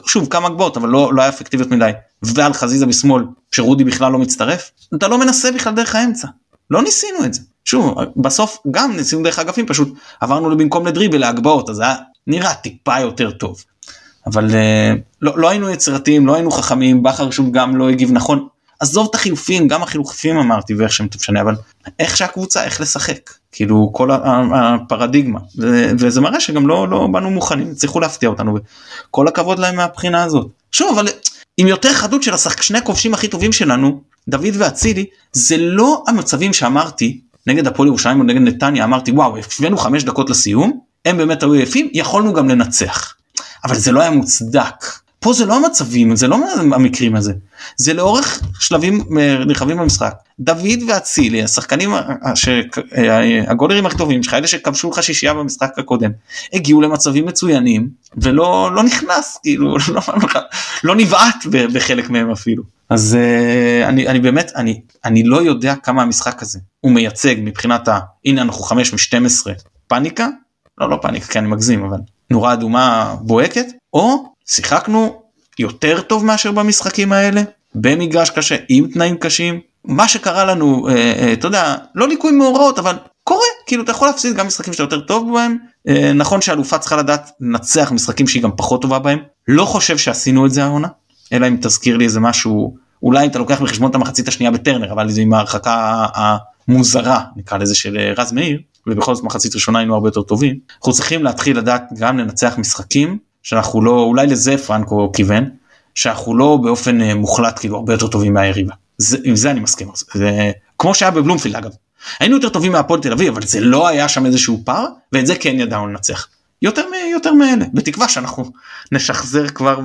שוב כמה גבוהות אבל לא, לא היה אפקטיביות מדי. ועל חזיזה בשמאל שרודי בכלל לא מצטרף אתה לא מנסה בכלל דרך האמצע. לא ניסינו את זה. שוב בסוף גם ניסינו דרך האגפים פשוט עברנו במקום לדריבל להגבהות אז זה היה נראה טיפה יותר טוב. אבל לא, לא היינו יצירתיים לא היינו חכמים בכר שוב גם לא הגיב נכון עזוב את החילופים גם החילופים אמרתי ואיך שהם תשנה אבל איך שהקבוצה איך לשחק. כאילו כל הפרדיגמה. וזה מראה שגם לא לא באנו מוכנים הצליחו להפתיע אותנו כל הכבוד להם מהבחינה הזאת. שוב אבל עם יותר חדות של השחק שני הכובשים הכי טובים שלנו דוד ואצילי זה לא המצבים שאמרתי נגד הפועל ירושלים או נגד נתניה אמרתי וואו הבאנו חמש דקות לסיום הם באמת היו יפים יכולנו גם לנצח. אבל זה לא היה מוצדק פה זה לא המצבים, זה לא המקרים הזה, זה לאורך שלבים נרחבים במשחק. דוד ואצילי, השחקנים, הגולרים הכי טובים שלך, אלה שכבשו לך שישייה במשחק הקודם, הגיעו למצבים מצוינים, ולא לא נכנס, כאילו, <laughs> לא, לא נבעט בחלק מהם אפילו. אז אני, אני באמת, אני, אני לא יודע כמה המשחק הזה הוא מייצג מבחינת ה... הנה אנחנו 5 מ-12 פאניקה, לא לא פאניקה כי אני מגזים אבל נורה אדומה בוהקת, או שיחקנו יותר טוב מאשר במשחקים האלה? במגרש קשה עם תנאים קשים? מה שקרה לנו אה, אה, אתה יודע לא ליקוי מאורעות אבל קורה. כאילו אתה יכול להפסיד גם משחקים שאתה יותר טוב בהם. אה, נכון שאלופה צריכה לדעת לנצח משחקים שהיא גם פחות טובה בהם. לא חושב שעשינו את זה העונה אלא אם תזכיר לי איזה משהו אולי אם אתה לוקח בחשבון את המחצית השנייה בטרנר אבל זה עם ההרחקה המוזרה נקרא לזה של רז מאיר ובכל זאת מחצית ראשונה היינו הרבה יותר טובים. אנחנו צריכים להתחיל לדעת גם לנצח משחקים שאנחנו לא אולי לזה פרנקו כיוון שאנחנו לא באופן אה, מוחלט כאילו הרבה יותר טובים מהיריבה. זה, עם זה אני מסכים. זה כמו שהיה בבלומפילד אגב. היינו יותר טובים מהפועל תל אביב אבל זה לא היה שם איזשהו פער ואת זה כן ידענו לנצח. יותר יותר מאלה. בתקווה שאנחנו <laughs> נשחזר כבר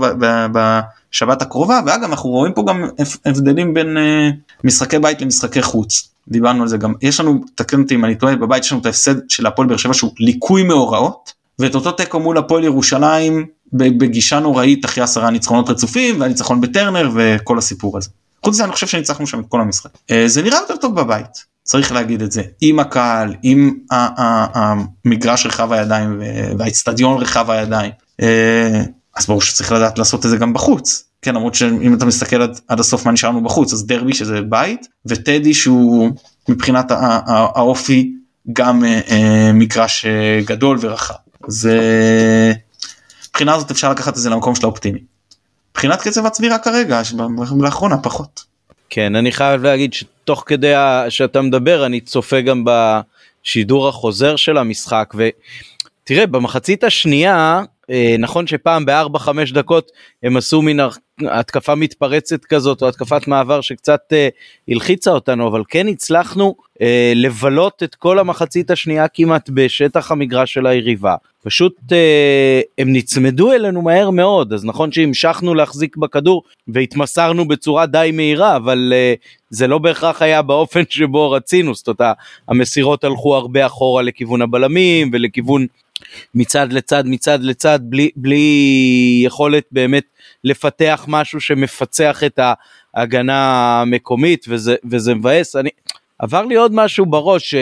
בשבת הקרובה ואגב אנחנו רואים פה גם הבדלים בין אה, משחקי בית למשחקי חוץ. דיברנו על זה גם. יש לנו תקן אותי אם אני טועה בבית יש לנו את ההפסד של הפועל באר שבע שהוא ליקוי מאורעות ואת אותו תיקו מול הפועל ירושלים בגישה נוראית אחרי עשרה ניצחונות רצופים והניצחון בטרנר וכל הסיפור הזה. חוץ מזה אני חושב שניצחנו שם את כל המשחק. אה, זה נראה יותר טוב בבית צריך להגיד את זה עם הקהל עם המגרש רחב הידיים והאיצטדיון רחב הידיים אה, אז ברור שצריך לדעת לעשות את זה גם בחוץ כן למרות שאם אתה מסתכל עד, עד הסוף מה נשארנו בחוץ אז דרבי שזה בית וטדי שהוא מבחינת האופי גם אה, מגרש גדול ורחב. זה מבחינה הזאת אפשר לקחת את זה למקום של האופטימי. מבחינת קצב הצבירה כרגע לאחרונה פחות. כן אני חייב להגיד שתוך כדי שאתה מדבר אני צופה גם בשידור החוזר של המשחק ותראה במחצית השנייה נכון שפעם בארבע חמש דקות הם עשו מין התקפה מתפרצת כזאת או התקפת מעבר שקצת אה, הלחיצה אותנו אבל כן הצלחנו אה, לבלות את כל המחצית השנייה כמעט בשטח המגרש של היריבה. פשוט אה, הם נצמדו אלינו מהר מאוד אז נכון שהמשכנו להחזיק בכדור והתמסרנו בצורה די מהירה אבל אה, זה לא בהכרח היה באופן שבו רצינו. זאת אומרת המסירות הלכו הרבה אחורה לכיוון הבלמים ולכיוון מצד לצד מצד לצד בלי בלי יכולת באמת לפתח משהו שמפצח את ההגנה המקומית וזה וזה מבאס. אני עבר לי עוד משהו בראש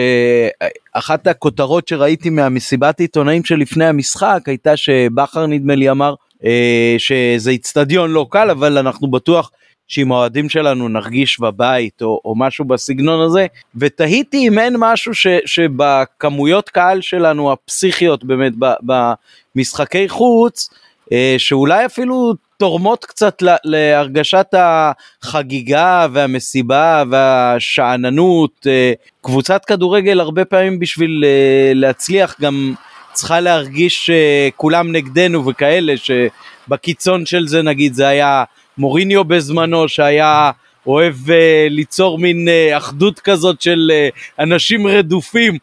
אחת הכותרות שראיתי מהמסיבת עיתונאים שלפני המשחק הייתה שבכר נדמה לי אמר אה, שזה איצטדיון לא קל אבל אנחנו בטוח שעם האוהדים שלנו נרגיש בבית או, או משהו בסגנון הזה ותהיתי אם אין משהו ש, שבכמויות קהל שלנו הפסיכיות באמת במשחקי חוץ אה, שאולי אפילו תורמות קצת להרגשת החגיגה והמסיבה והשאננות אה, קבוצת כדורגל הרבה פעמים בשביל אה, להצליח גם צריכה להרגיש שכולם נגדנו וכאלה שבקיצון של זה נגיד זה היה מוריניו בזמנו שהיה אוהב uh, ליצור מין uh, אחדות כזאת של uh, אנשים רדופים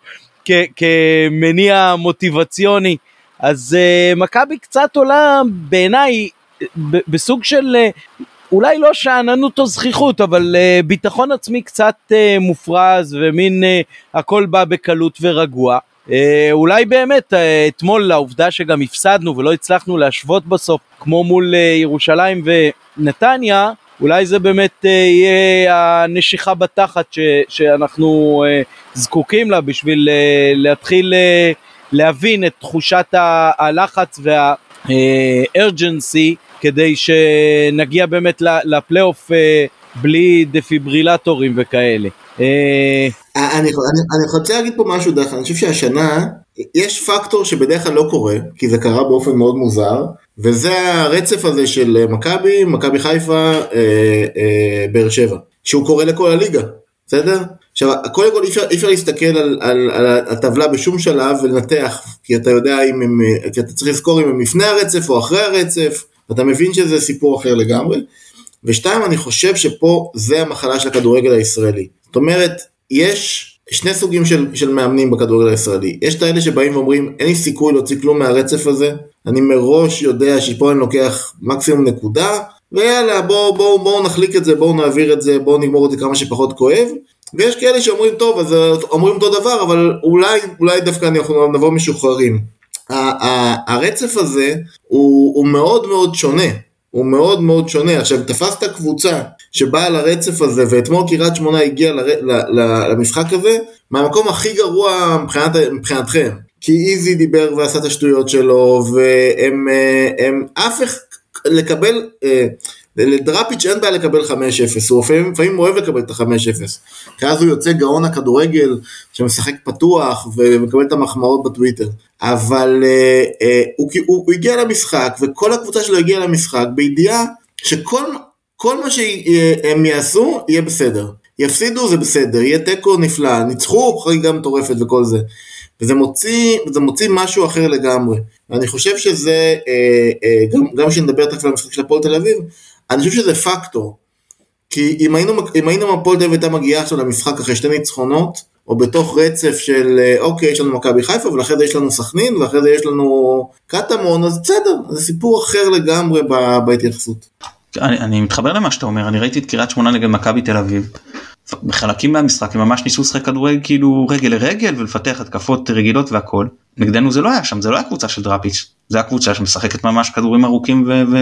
כ- כמניע מוטיבציוני. אז uh, מכבי קצת עולה בעיניי בסוג של uh, אולי לא שאננות או זכיחות אבל uh, ביטחון עצמי קצת uh, מופרז ומין uh, הכל בא בקלות ורגוע. אה, אולי באמת אה, אתמול העובדה שגם הפסדנו ולא הצלחנו להשוות בסוף כמו מול אה, ירושלים ונתניה אולי זה באמת יהיה הנשיכה בתחת ש, שאנחנו זקוקים לה בשביל להתחיל להבין את תחושת הלחץ והארג'נסי כדי שנגיע באמת לפלייאוף בלי דפיברילטורים וכאלה. אה, אני, רוצה להגיד פה משהו דרך אני חושב שהשנה יש פקטור שבדרך כלל לא קורה, כי זה קרה באופן מאוד מוזר, וזה הרצף הזה של מכבי, מכבי חיפה, אה, אה, באר שבע, שהוא קורה לכל הליגה, בסדר? עכשיו, קודם כל אי אפשר, אפשר להסתכל על, על, על הטבלה בשום שלב ולנתח, כי אתה יודע אם הם, כי אתה צריך לזכור אם הם לפני הרצף או אחרי הרצף, ואתה מבין שזה סיפור אחר לגמרי. ושתיים, אני חושב שפה זה המחלה של הכדורגל הישראלי. זאת אומרת, יש שני סוגים של, של מאמנים בכדורגל הישראלי. יש את האלה שבאים ואומרים, אין לי סיכוי להוציא כלום מהרצף הזה, אני מראש יודע שפה אני לוקח מקסימום נקודה, ויאללה, בואו בוא, בוא נחליק את זה, בואו נעביר את זה, בואו נגמור את זה כמה שפחות כואב. ויש כאלה שאומרים, טוב, אז אומרים אותו דבר, אבל אולי, אולי דווקא אנחנו נבוא משוחררים. הרצף הזה הוא, הוא מאוד מאוד שונה. הוא מאוד מאוד שונה. עכשיו, תפסת קבוצה שבאה לרצף הזה, ואתמול קריית שמונה הגיעה ל, למשחק הזה, מהמקום הכי גרוע מבחינת, מבחינתכם. כי איזי דיבר ועשה את השטויות שלו, והם הם, אף אחד, לקבל, אה, לדראפיץ' אין בעיה לקבל 5-0, הוא לפעמים, אוהב לקבל את ה-5-0, כי אז הוא יוצא גאון הכדורגל שמשחק פתוח ומקבל את המחמאות בטוויטר, אבל אה, אה, הוא, הוא, הוא הגיע למשחק וכל הקבוצה שלו הגיעה למשחק בידיעה שכל כל מה שהם יעשו יהיה בסדר, יפסידו זה בסדר, יהיה תיקו נפלא, ניצחו חריגה מטורפת וכל זה. וזה מוציא, זה מוציא משהו אחר לגמרי. ואני חושב שזה, אה, אה, גם, גם כשנדבר תכף על המשחק של הפועל תל אביב, אני חושב שזה פקטור. כי אם היינו, אם היינו הפועל תל אביב הייתה מגיעה עכשיו למשחק אחרי שתי ניצחונות, או בתוך רצף של אה, אוקיי, יש לנו מכבי חיפה, ואחרי זה יש לנו סכנין, ואחרי זה יש לנו קטמון, אז בסדר, זה סיפור אחר לגמרי בהתייחסות. אני, אני מתחבר למה שאתה אומר, אני ראיתי את קריית שמונה נגד מכבי תל אביב. בחלקים מהמשחק הם ממש ניסו לשחק כדורגל כאילו רגל לרגל ולפתח התקפות רגילות והכל. נגדנו זה לא היה שם, זה לא היה קבוצה של דראפיץ', זה היה קבוצה שמשחקת ממש כדורים ארוכים ו... ו...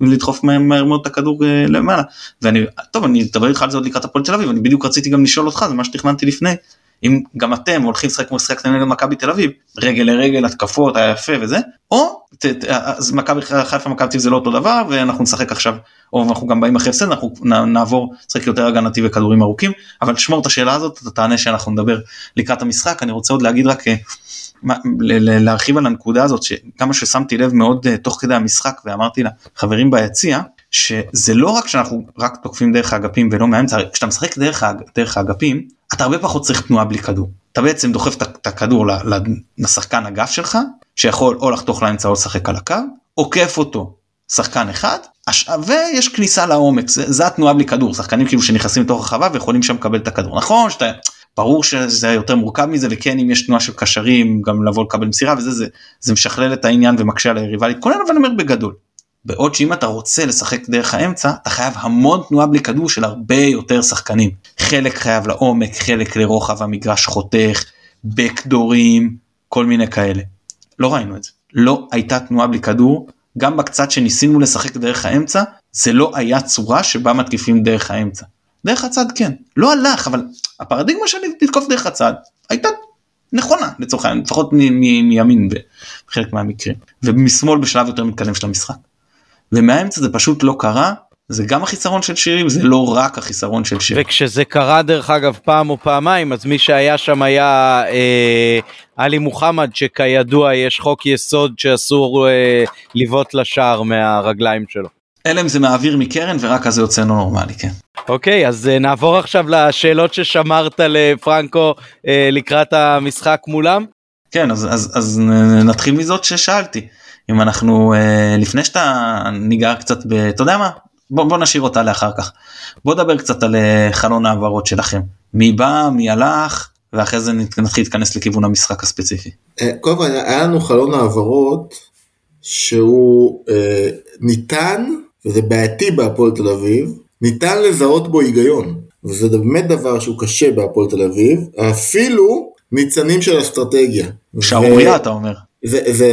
ולדחוף מהר מאוד את הכדור אה, למעלה. ואני, טוב, אני אדבר איתך על זה עוד לקראת הפועל תל אביב, אני בדיוק רציתי גם לשאול אותך, זה מה שתכננתי לפני. אם גם אתם הולכים לשחק כמו שחקתם נגד מכבי תל אביב, רגל לרגל, התקפות, היה יפה וזה, או אז מכבי חיפה מכבי זה לא אותו דבר ואנחנו נשחק עכשיו, או אנחנו גם באים אחרי הפסד, אנחנו נעבור לשחק יותר הגנתי וכדורים ארוכים, אבל תשמור את השאלה הזאת, אתה תענה שאנחנו נדבר לקראת המשחק, אני רוצה עוד להגיד רק אה, להרחיב על הנקודה הזאת שכמה ששמתי לב מאוד אה, תוך כדי המשחק ואמרתי לחברים ביציע שזה לא רק שאנחנו רק תוקפים דרך האגפים ולא מהאמצע, כשאתה משחק דרך, דרך האגפים אתה הרבה פחות צריך תנועה בלי כדור. אתה בעצם דוחף את הכדור לשחקן אגף שלך, שיכול או לחתוך לאמצע או לשחק על הקו, עוקף אותו שחקן אחד, ויש כניסה לעומק, זה, זה התנועה בלי כדור, שחקנים כאילו שנכנסים לתוך הרחבה ויכולים שם לקבל את הכדור. נכון שאתה, ברור שזה יותר מורכב מזה וכן אם יש תנועה של קשרים גם לבוא לקבל מסירה וזה זה, זה משכלל את העניין ומקשה על היריבה להתכונן אבל אני אומר בגדול. בעוד שאם אתה רוצה לשחק דרך האמצע אתה חייב המון תנועה בלי כדור של הרבה יותר שחקנים. חלק חייב לעומק, חלק לרוחב המגרש חותך, בקדורים, כל מיני כאלה. לא ראינו את זה. לא הייתה תנועה בלי כדור, גם בקצת שניסינו לשחק דרך האמצע, זה לא היה צורה שבה מתקיפים דרך האמצע. דרך הצד כן, לא הלך, אבל הפרדיגמה שלי לתקוף דרך הצד הייתה נכונה לצורך העניין, לפחות מימין בחלק מהמקרים, ומשמאל בשלב יותר מתקדם של המשחק. ומהאמצע זה פשוט לא קרה, זה גם החיסרון של שירים זה לא רק החיסרון של שירים. וכשזה קרה דרך אגב פעם או פעמיים אז מי שהיה שם היה אה, עלי מוחמד שכידוע יש חוק יסוד שאסור אה, לבעוט לשער מהרגליים שלו. אלא אם זה מעביר מקרן ורק אז זה יוצא נורמלי כן. אוקיי אז אה, נעבור עכשיו לשאלות ששמרת לפרנקו אה, לקראת המשחק מולם. כן אז, אז, אז נתחיל מזאת ששאלתי אם אנחנו אה, לפני שאתה ניגע קצת ב... אתה יודע מה בוא, בוא נשאיר אותה לאחר כך. בוא נדבר קצת על אה, חלון העברות שלכם. מי בא, מי הלך, ואחרי זה נתחיל להתכנס לכיוון המשחק הספציפי. אה, קודם כל היה לנו חלון העברות שהוא אה, ניתן, וזה בעייתי בהפועל תל אביב, ניתן לזהות בו היגיון. וזה באמת דבר שהוא קשה בהפועל תל אביב, אפילו ניצנים של אסטרטגיה. שערורייה ו... אתה אומר. זה, זה,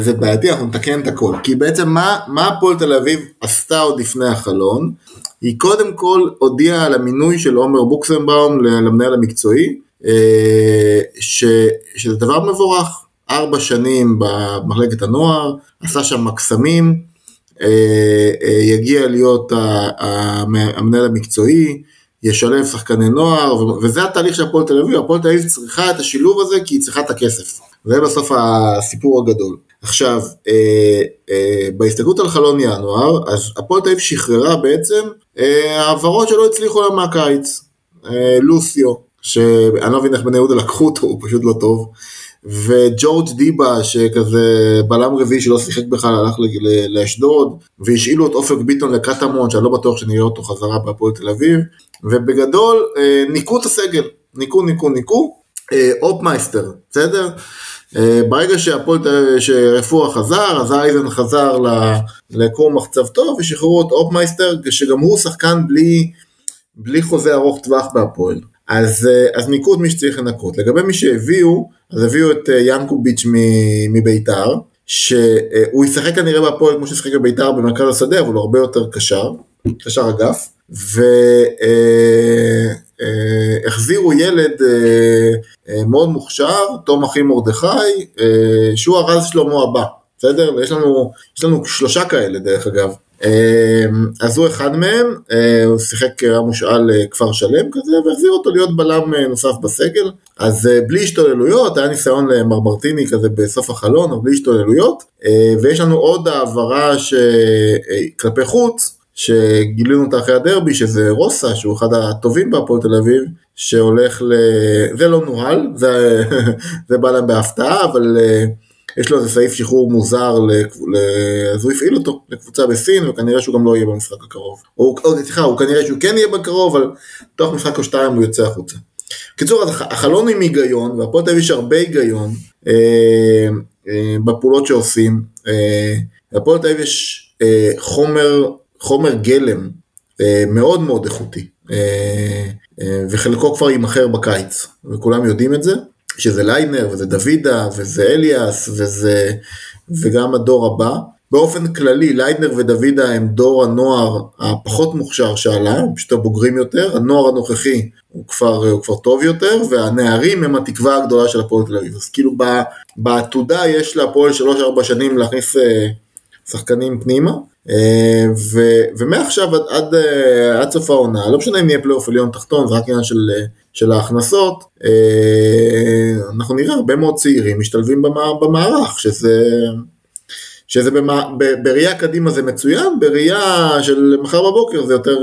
זה בעייתי, אנחנו נתקן את הכל. כי בעצם מה, מה הפועל תל אביב עשתה עוד לפני החלון? היא קודם כל הודיעה על המינוי של עומר בוקסנבאום למנהל המקצועי, אה, ש, שזה דבר מבורך. ארבע שנים במחלקת הנוער, עשה שם מקסמים, אה, אה, יגיע להיות המנהל המקצועי, ישלב שחקני נוער, וזה התהליך של הפועל תל אביב, הפועל תל אביב צריכה את השילוב הזה כי היא צריכה את הכסף. זה בסוף הסיפור הגדול. עכשיו, אה, אה, בהסתכלות על חלון ינואר, אז הפועל תל אביב שחררה בעצם אה, העברות שלא הצליחו לה מהקיץ. אה, לוסיו, שאני לא מבין איך בני יהודה לקחו אותו, הוא פשוט לא טוב. וג'ורג' דיבה שכזה בלם רביעי שלא שיחק בכלל הלך לאשדוד והשאילו את אופק ביטון לקטמון שאני לא בטוח שנראה אותו חזרה בהפועל תל אביב ובגדול אה, ניקו את הסגל ניקו ניקו ניקו אה, אופמייסטר בסדר אה, ברגע שהפועל, שרפואה חזר, אז אייזן חזר לקור מחצב טוב ושחררו את אופמייסטר, שגם הוא שחקן בלי, בלי חוזה ארוך טווח בהפועל. אז, אה, אז ניקו את מי שצריך לנקות. לגבי מי שהביאו, אז הביאו את אה, ינקוביץ' מביתר, שהוא ישחק כנראה בהפועל כמו ששיחק בביתר במרכז השדה, אבל הוא הרבה יותר קשר, קשר אגף, והחזירו ילד אה, מאוד מוכשר, תום אחי מרדכי, שהוא הרז שלמה הבא, בסדר? יש לנו, יש לנו שלושה כאלה דרך אגב. אז הוא אחד מהם, הוא שיחק, מושאל כפר שלם כזה, והחזיר אותו להיות בלם נוסף בסגל. אז בלי השתוללויות, היה ניסיון למרמרטיני כזה בסוף החלון, אבל בלי השתוללויות. ויש לנו עוד העברה כלפי חוץ, שגילינו אותה אחרי הדרבי, שזה רוסה, שהוא אחד הטובים בהפועל תל אביב, שהולך ל... זה לא נוהל, זה, <laughs> זה בא להם בהפתעה, אבל יש לו איזה סעיף שחרור מוזר, ל... אז הוא הפעיל אותו לקבוצה בסין, וכנראה שהוא גם לא יהיה במשחק הקרוב. או, או סליחה, הוא כנראה שהוא כן יהיה בקרוב, אבל תוך משחק או שתיים הוא יוצא החוצה. קיצור, אז החלון עם היגיון, והפועל תל אביב יש הרבה היגיון אה, אה, בפעולות שעושים. אה, הפועל תל אביב יש אה, חומר, חומר גלם אה, מאוד מאוד איכותי, אה, אה, וחלקו כבר יימכר בקיץ, וכולם יודעים את זה. שזה ליינר וזה דוידה וזה אליאס וזה וגם הדור הבא. באופן כללי ליידנר ודוידה הם דור הנוער הפחות מוכשר שעלה, הם פשוט הבוגרים יותר, הנוער הנוכחי הוא כבר, הוא כבר טוב יותר, והנערים הם התקווה הגדולה של הפועל תל אביב. אז כאילו בעתודה יש להפועל 3-4 שנים להכניס שחקנים פנימה, ו, ומעכשיו עד, עד, אה, עד סוף העונה, לא משנה אם נהיה פלייאוף עליון תחתון, זה רק עניין של, של ההכנסות, אנחנו נראה הרבה מאוד צעירים משתלבים במערך, שזה... שזה בראייה קדימה זה מצוין, בראייה של מחר בבוקר זה יותר,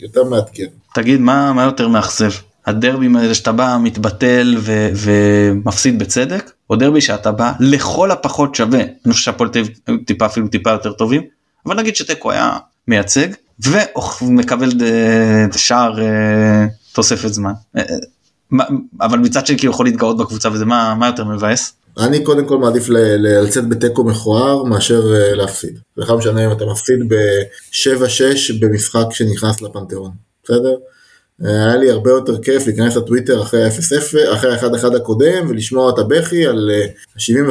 יותר מאתגר. תגיד, מה, מה יותר מאכזב? הדרבים האלה שאתה בא, מתבטל ו, ומפסיד בצדק? או דרבי שאתה בא לכל הפחות שווה אני חושב שהפועל טיפה אפילו טיפה יותר טובים אבל נגיד שתיקו היה מייצג ומקבל ד- שער אה, תוספת זמן אה, אה, אבל מצד שני כאילו יכול להתגאות בקבוצה וזה מה מה יותר מבאס. אני קודם כל מעדיף לצאת בתיקו מכוער מאשר אה, להפסיד. לך משנה אם אתה מפסיד ב-7-6 במשחק שנכנס לפנתיאון, בסדר? אה, היה לי הרבה יותר כיף להיכנס לטוויטר אחרי ה-0-0, אחרי ה-1-1 הקודם ולשמוע את הבכי על אה,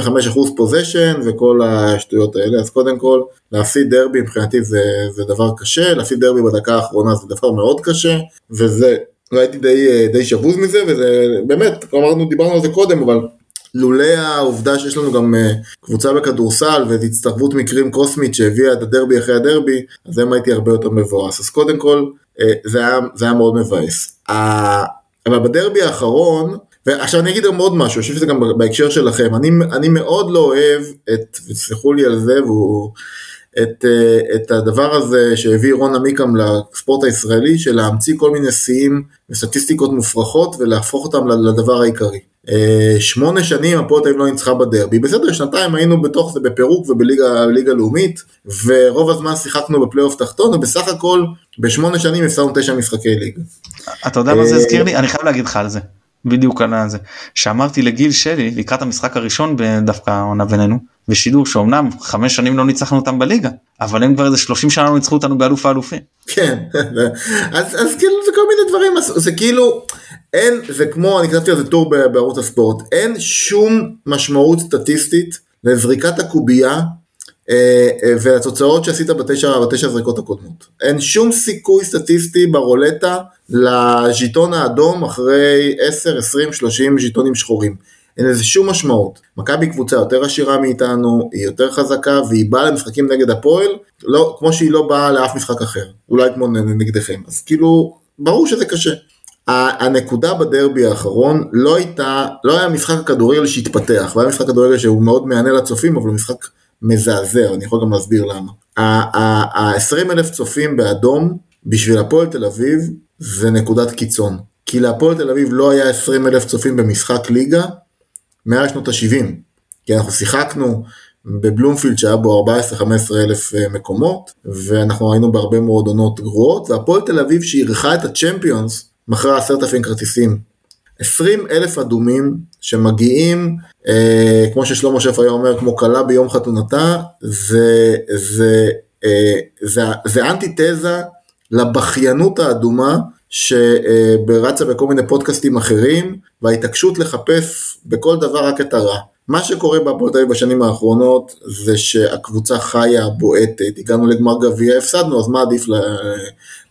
75% פוזיישן וכל השטויות האלה, אז קודם כל להפסיד דרבי מבחינתי זה, זה דבר קשה, להפסיד דרבי בדקה האחרונה זה דבר מאוד קשה, וזה, והייתי די, אה, די שבוז מזה, וזה באמת, אמרנו, דיברנו על זה קודם, אבל לולא העובדה שיש לנו גם אה, קבוצה בכדורסל ואת הצטרפות מקרים קוסמית שהביאה את הדרבי אחרי הדרבי, אז היום הייתי הרבה יותר מבואס. אז קודם כל, אה, זה היה, זה היה מאוד מבאס. אבל בדרבי האחרון, ועכשיו אני אגיד גם עוד משהו, אני חושב שזה גם בהקשר שלכם, אני, אני מאוד לא אוהב את, ותסלחו לי על זה, והוא, את, אה, את הדבר הזה שהביא רון עמיקם לספורט הישראלי, של להמציא כל מיני שיאים וסטטיסטיקות מופרכות ולהפוך אותם לדבר העיקרי. אה, שמונה שנים הפועל תל אביב לא ניצחה בדרבי, בסדר, שנתיים היינו בתוך זה בפירוק ובליגה ליגה לאומית, ורוב הזמן שיחקנו בפלייאוף תחתון, ובסך הכל בשמונה שנים הפסדנו תשע משחקי ליגה. אתה יודע מה זה אה, הזכיר לי? אני חייב להגיד לך על זה. בדיוק על זה. שאמרתי לגיל שלי לקראת המשחק הראשון דווקא העונה בינינו בשידור שאומנם חמש שנים לא ניצחנו אותם בליגה אבל הם כבר איזה 30 שנה לא ניצחו אותנו באלוף האלופים. כן, <laughs> אז, אז כאילו זה כל מיני דברים, אז זה כאילו, אין, זה כמו, אני כתבתי על זה טור בערוץ הספורט, אין שום משמעות סטטיסטית לזריקת הקובייה אה, אה, ולתוצאות שעשית בתשע, בתשע זריקות הקודמות. אין שום סיכוי סטטיסטי ברולטה לז'יטון האדום אחרי 10, 20, 30 ז'יטונים שחורים. אין לזה שום משמעות. מכבי קבוצה יותר עשירה מאיתנו, היא יותר חזקה, והיא באה למשחקים נגד הפועל, לא, כמו שהיא לא באה לאף משחק אחר. אולי כמו נגדכם. אז כאילו, ברור שזה קשה. הנקודה בדרבי האחרון לא הייתה, לא היה משחק הכדורגל שהתפתח, והיה משחק כדורגל שהוא מאוד מהנה לצופים, אבל הוא משחק מזעזע, אני יכול גם להסביר למה. ה-20 אלף צופים באדום, בשביל הפועל תל אביב, זה נקודת קיצון. כי להפועל תל אביב לא היה 20 אלף צופים במשחק ליגה מאז שנות ה-70. כי אנחנו שיחקנו בבלומפילד שהיה בו 14-15 אלף אה, מקומות, ואנחנו היינו בהרבה מאוד עונות גרועות, והפועל תל אביב שאירחה את הצ'מפיונס, מכרה 10,000 כרטיסים. 20 אלף אדומים שמגיעים, אה, כמו ששלמה שף היה אומר, כמו כלה ביום חתונתה, זה, זה, אה, זה, זה אנטיתזה לבכיינות האדומה שרצה בכל מיני פודקאסטים אחרים, וההתעקשות לחפש בכל דבר רק את הרע. מה שקורה בהפועל בשנים האחרונות זה שהקבוצה חיה, בועטת, הגענו לגמר גביע, הפסדנו, אז מה עדיף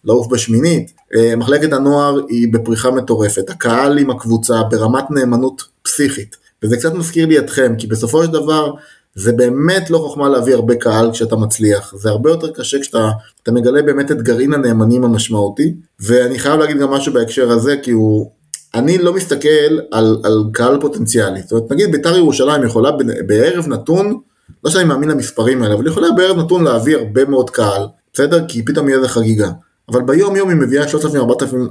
לעוף בשמינית? אה, מחלקת הנוער היא בפריחה מטורפת, הקהל עם הקבוצה ברמת נאמנות פסיכית, וזה קצת מזכיר לי אתכם, כי בסופו של דבר זה באמת לא חוכמה להביא הרבה קהל כשאתה מצליח, זה הרבה יותר קשה כשאתה אתה מגלה באמת את גרעין הנאמנים המשמעותי, ואני חייב להגיד גם משהו בהקשר הזה, כי הוא, אני לא מסתכל על, על קהל פוטנציאלי, זאת אומרת נגיד בית"ר ירושלים יכולה בערב נתון, לא שאני מאמין למספרים האלה, אבל יכולה בערב נתון להביא הרבה מאוד קהל, בסדר? כי פתאום יהיה איזה חגיגה. אבל ביום יום היא מביאה 3,000-4,000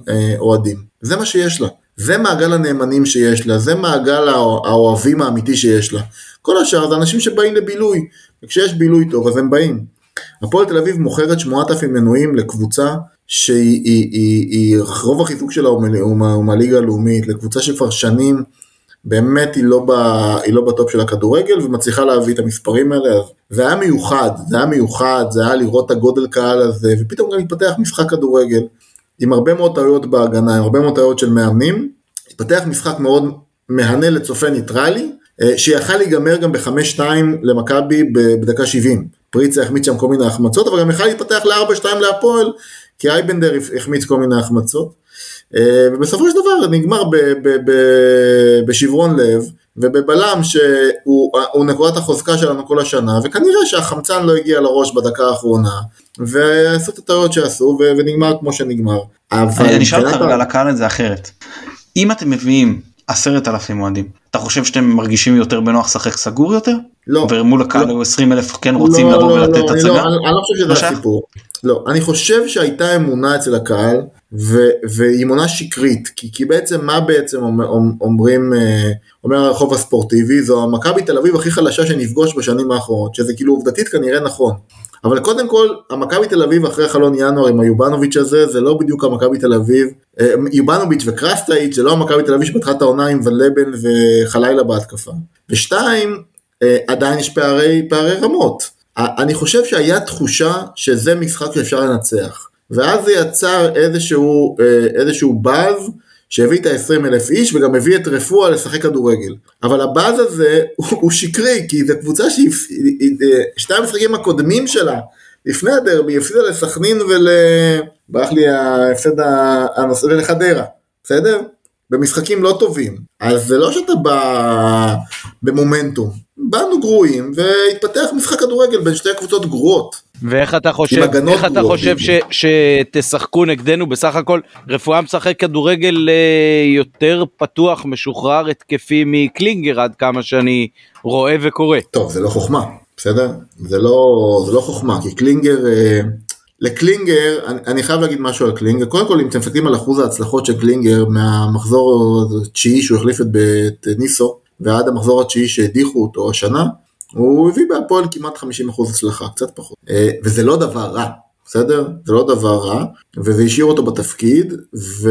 אה, אוהדים, זה מה שיש לה. זה מעגל הנאמנים שיש לה, זה מעגל האוה- האוהבים האמיתי שיש לה. כל השאר זה אנשים שבאים לבילוי, וכשיש בילוי טוב אז הם באים. הפועל תל אביב מוכרת 8,000 מנויים לקבוצה שהיא היא, היא, היא, רוב החיזוק שלה הוא מהליגה הלאומית, לקבוצה שכבר שנים באמת היא לא, ב, היא לא בטופ של הכדורגל ומצליחה להביא את המספרים האלה, אז זה היה מיוחד, זה היה מיוחד, זה היה לראות את הגודל קהל הזה, ופתאום גם התפתח משחק כדורגל עם הרבה מאוד טעויות בהגנה, עם הרבה מאוד טעויות של מאמנים, התפתח משחק מאוד מהנה לצופה ניטרלי, אה, שיכל להיגמר גם בחמש-שתיים למכבי ב- בדקה 70. פריצה החמיץ שם כל מיני החמצות, אבל גם יכל להתפתח ל-4-2 להפועל, כי אייבנדר החמיץ כל מיני החמצות. אה, ובסופו של דבר נגמר ב- ב- ב- בשברון לב, ובבלם שהוא הוא נקודת החוזקה שלנו כל השנה, וכנראה שהחמצן לא הגיע לראש בדקה האחרונה, ועשו את הטעויות שעשו, ונגמר כמו שנגמר. אבל אני אשאל אותך רגע הקהל את זה אחרת. אם אתם מביאים עשרת אלפים אוהדים אתה חושב שאתם מרגישים יותר בנוח לשחק סגור יותר? לא. ומול הקהל לא. היו 20 אלף כן רוצים לא, לבוא לא, ולתת לא, הצגה? לא, אני, לא חושב לא שזה? הסיפור. לא, אני חושב שהייתה אמונה אצל הקהל, ו- והיא אמונה שקרית, כי, כי בעצם מה בעצם אומר, אומרים, אה, אומר הרחוב הספורטיבי, זו המכבי תל אביב הכי חלשה שנפגוש בשנים האחרונות, שזה כאילו עובדתית כנראה נכון. אבל קודם כל, המכבי תל אביב אחרי חלון ינואר עם היובנוביץ' הזה, זה לא בדיוק המכבי תל אביב, אה, יובנוביץ' וקרסטייץ', זה לא המכבי תל אביב שפתחה את העונה עם ון לבן וחלילה בהתקפה. ושתיים, אה, עדיין יש פערי, פערי רמות. אני חושב שהיה תחושה שזה משחק שאפשר לנצח. ואז זה יצר איזשהו, אה, איזשהו באז שהביא את ה-20 אלף איש וגם הביא את רפואה לשחק כדורגל. אבל הבאז הזה הוא, הוא שקרי, כי זו קבוצה ששתי המשחקים הקודמים שלה, לפני הדרבי, הפסידה לסכנין ול... ברח לי ההפסד הנושא לחדרה, בסדר? במשחקים לא טובים. אז זה לא שאתה בא במומנטום. באנו גרועים והתפתח משחק כדורגל בין שתי קבוצות גרועות. ואיך אתה חושב, איך אתה חושב ש, שתשחקו נגדנו בסך הכל רפואה משחק כדורגל אה, יותר פתוח משוחרר התקפי מקלינגר עד כמה שאני רואה וקורא. טוב זה לא חוכמה בסדר זה לא זה לא חוכמה כי קלינגר אה, לקלינגר אני, אני חייב להגיד משהו על קלינגר קודם כל אם אתם מסתכלים על אחוז ההצלחות של קלינגר מהמחזור התשיעי שהוא החליף את ניסו ועד המחזור התשיעי שהדיחו אותו השנה הוא הביא בהפועל כמעט 50% הצלחה, קצת פחות. אה, וזה לא דבר רע, בסדר? זה לא דבר רע, וזה השאיר אותו בתפקיד, ו,